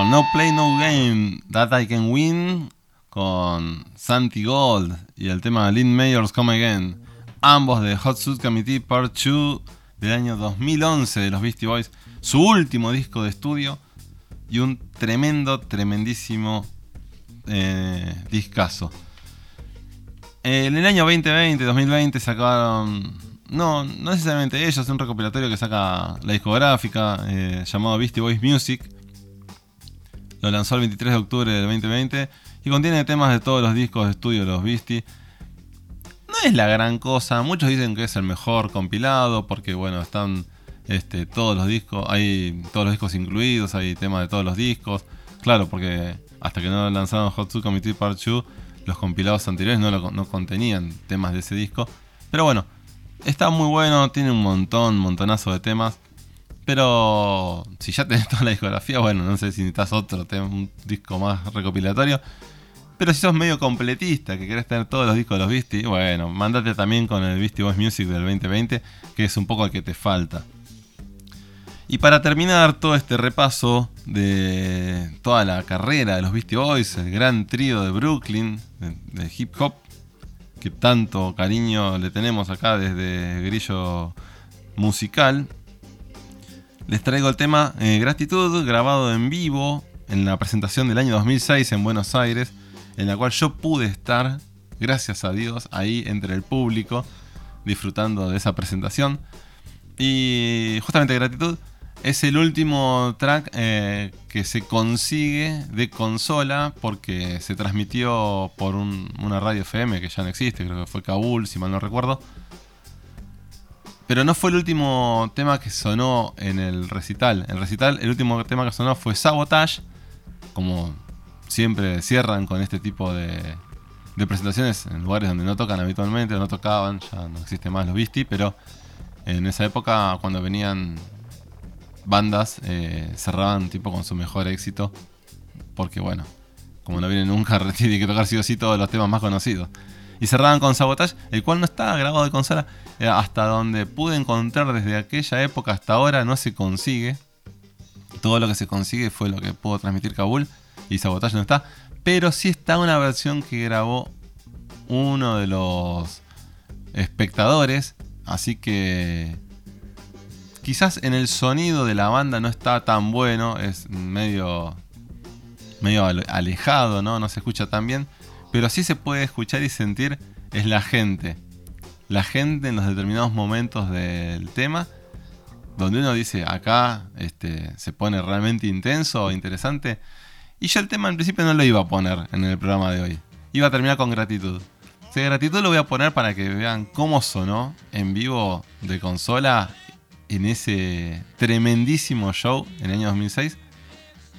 [SPEAKER 2] No Play No Game, That I Can Win, con Santi Gold y el tema Lynn Mayors Come Again, ambos de Hot Suit Committee Part 2 del año 2011 de los Beastie Boys, su último disco de estudio y un tremendo, tremendísimo eh, discazo. Eh, en el año 2020, 2020 sacaron. No, no necesariamente ellos, un recopilatorio que saca la discográfica eh, llamado Beastie Boys Music lo lanzó el 23 de octubre del 2020 y contiene temas de todos los discos de estudio de los Beastie. No es la gran cosa, muchos dicen que es el mejor compilado porque bueno, están este, todos los discos, hay todos los discos incluidos, hay temas de todos los discos. Claro, porque hasta que no lanzaron Hotsu Committee Part 2, los compilados anteriores no, no contenían temas de ese disco. Pero bueno, está muy bueno, tiene un montón, montonazo de temas. Pero si ya tenés toda la discografía, bueno, no sé si necesitas otro, un disco más recopilatorio. Pero si sos medio completista, que querés tener todos los discos de los Beastie, bueno, mándate también con el Beastie Boys Music del 2020, que es un poco el que te falta. Y para terminar todo este repaso de toda la carrera de los Beastie Boys, el gran trío de Brooklyn, de, de hip hop, que tanto cariño le tenemos acá desde Grillo Musical, les traigo el tema eh, Gratitud, grabado en vivo en la presentación del año 2006 en Buenos Aires, en la cual yo pude estar, gracias a Dios, ahí entre el público, disfrutando de esa presentación. Y justamente Gratitud es el último track eh, que se consigue de consola porque se transmitió por una radio FM que ya no existe, creo que fue Kabul, si mal no recuerdo. Pero no fue el último tema que sonó en el recital. En el recital, el último tema que sonó fue Sabotage. Como siempre cierran con este tipo de, presentaciones en lugares donde no tocan habitualmente, o no tocaban, ya no existe más los Beastie, pero en esa época cuando venían bandas eh, cerraban tipo con su mejor éxito. Porque bueno, como no viene nunca, tiene que tocar sí o sí todos los temas más conocidos. Y cerraban con Sabotage, el cual no está grabado de consola. eh, hasta donde pude encontrar desde aquella época hasta ahora no se consigue. Todo lo que se consigue fue lo que pudo transmitir Kabul. Y Sabotage no está. Pero sí está una versión que grabó uno de los espectadores. Así que quizás en el sonido de la banda no está tan bueno. Es medio medio ale- alejado, ¿no? No se escucha tan bien. Pero sí se puede escuchar y sentir es la gente. La gente en los determinados momentos del tema. Donde uno dice, acá este, se pone realmente intenso interesante. Y yo el tema en principio no lo iba a poner en el programa de hoy. Iba a terminar con gratitud. O gratitud lo voy a poner para que vean cómo sonó en vivo de consola en ese tremendísimo show en el año 2006.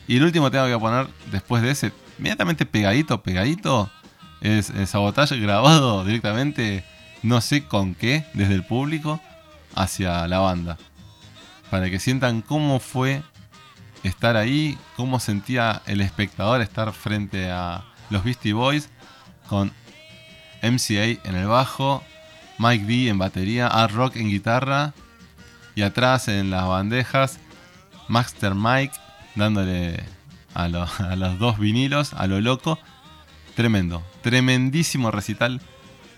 [SPEAKER 2] Y el último tema que voy a poner después de ese, inmediatamente pegadito, pegadito, es, el Sabotage grabado directamente, no sé con qué, desde el público hacia la banda. Para que sientan cómo fue estar ahí, cómo sentía el espectador estar frente a los Beastie Boys con MCA en el bajo, Mike D en batería, Art Rock en guitarra y atrás en las bandejas Master Mike dándole a, a los dos vinilos, a lo loco. Tremendo, tremendísimo recital,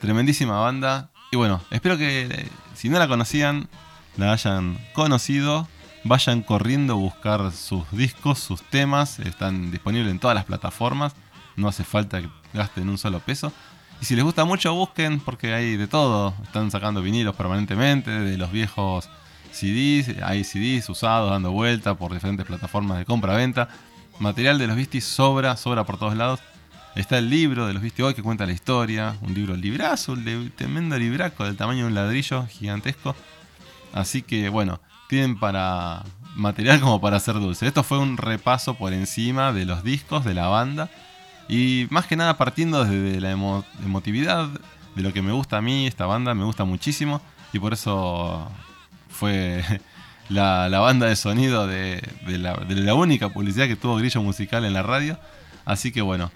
[SPEAKER 2] tremendísima banda. Y bueno, espero que eh, si no la conocían, la hayan conocido. Vayan corriendo a buscar sus discos, sus temas. Están disponibles en todas las plataformas. No hace falta que gasten un solo peso. Y si les gusta mucho, busquen porque hay de todo. Están sacando vinilos permanentemente, de los viejos CDs. Hay CDs usados dando vuelta por diferentes plataformas de compra-venta. Material de los Beasties sobra, sobra por todos lados. Está el libro de los Beastie que cuenta la historia. Un libro librazo, un tremendo libraco del tamaño de un ladrillo gigantesco. Así que bueno, tienen para material como para hacer dulce. Esto fue un repaso por encima de los discos de la banda. Y más que nada partiendo desde la emo- emotividad de lo que me gusta a mí, esta banda me gusta muchísimo. Y por eso fue la, la banda de sonido de la, de la única publicidad que tuvo Grillo Musical en la radio. Así que bueno,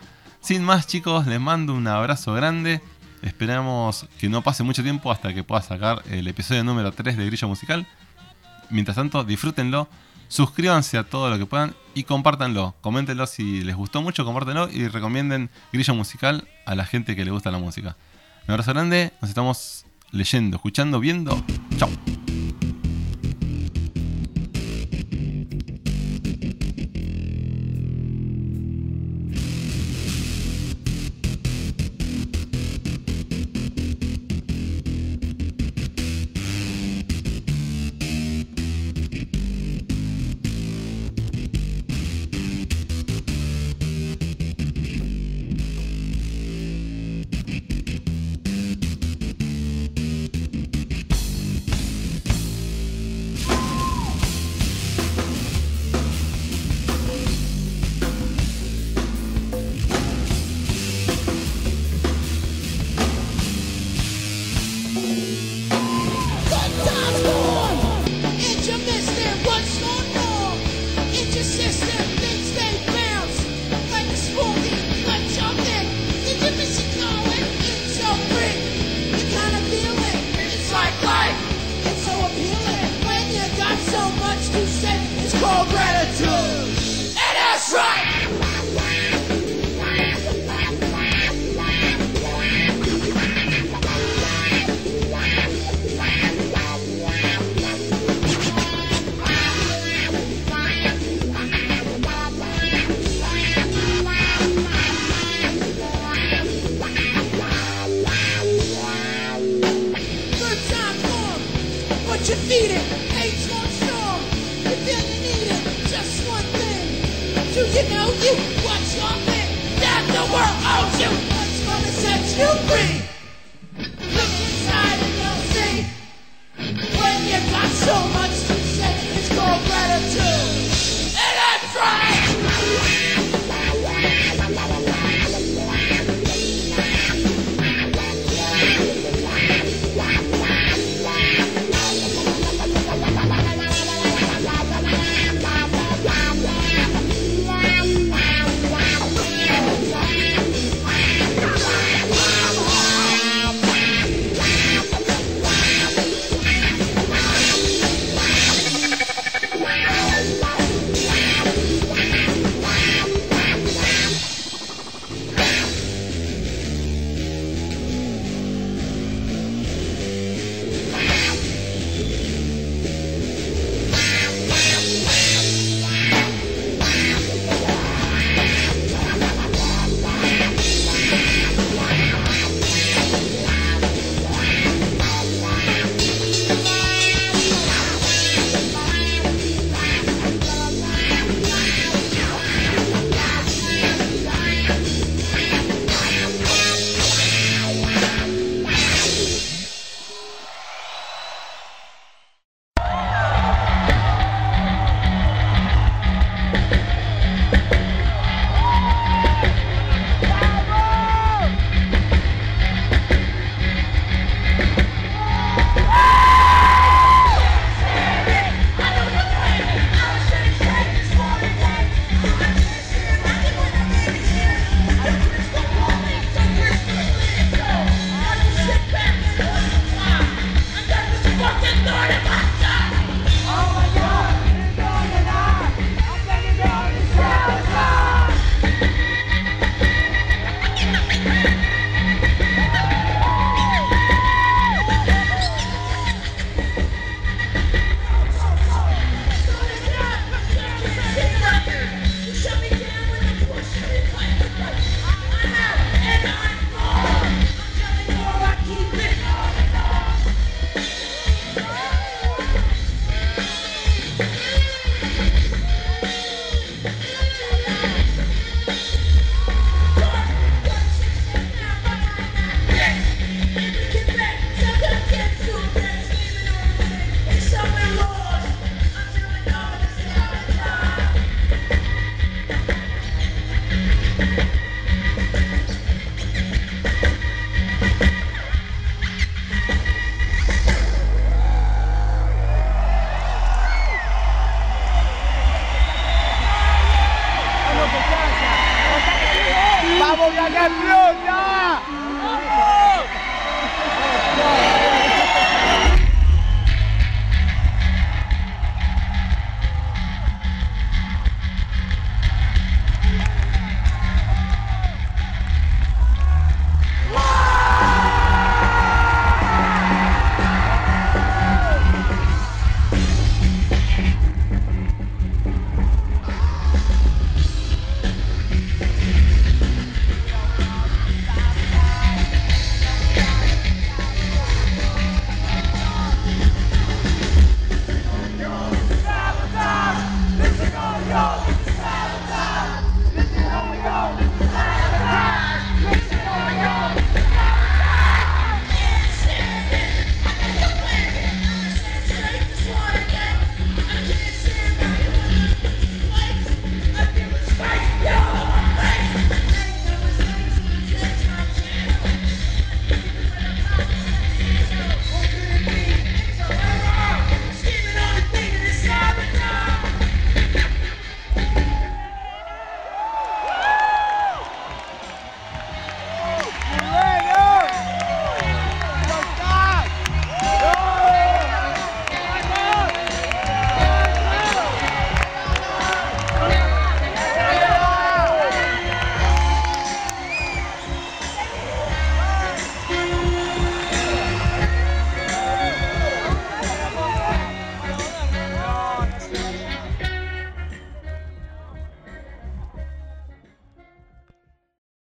[SPEAKER 2] sin más chicos, les mando un abrazo grande. Esperamos que no pase mucho tiempo hasta que pueda sacar el episodio número 3 de Grillo Musical. Mientras tanto, disfrútenlo, suscríbanse a todo lo que puedan y compártanlo. Coméntenlo si les gustó mucho, compártenlo y recomienden Grillo Musical a la gente que le gusta la música. Un abrazo grande, nos estamos leyendo, escuchando, viendo. Chao.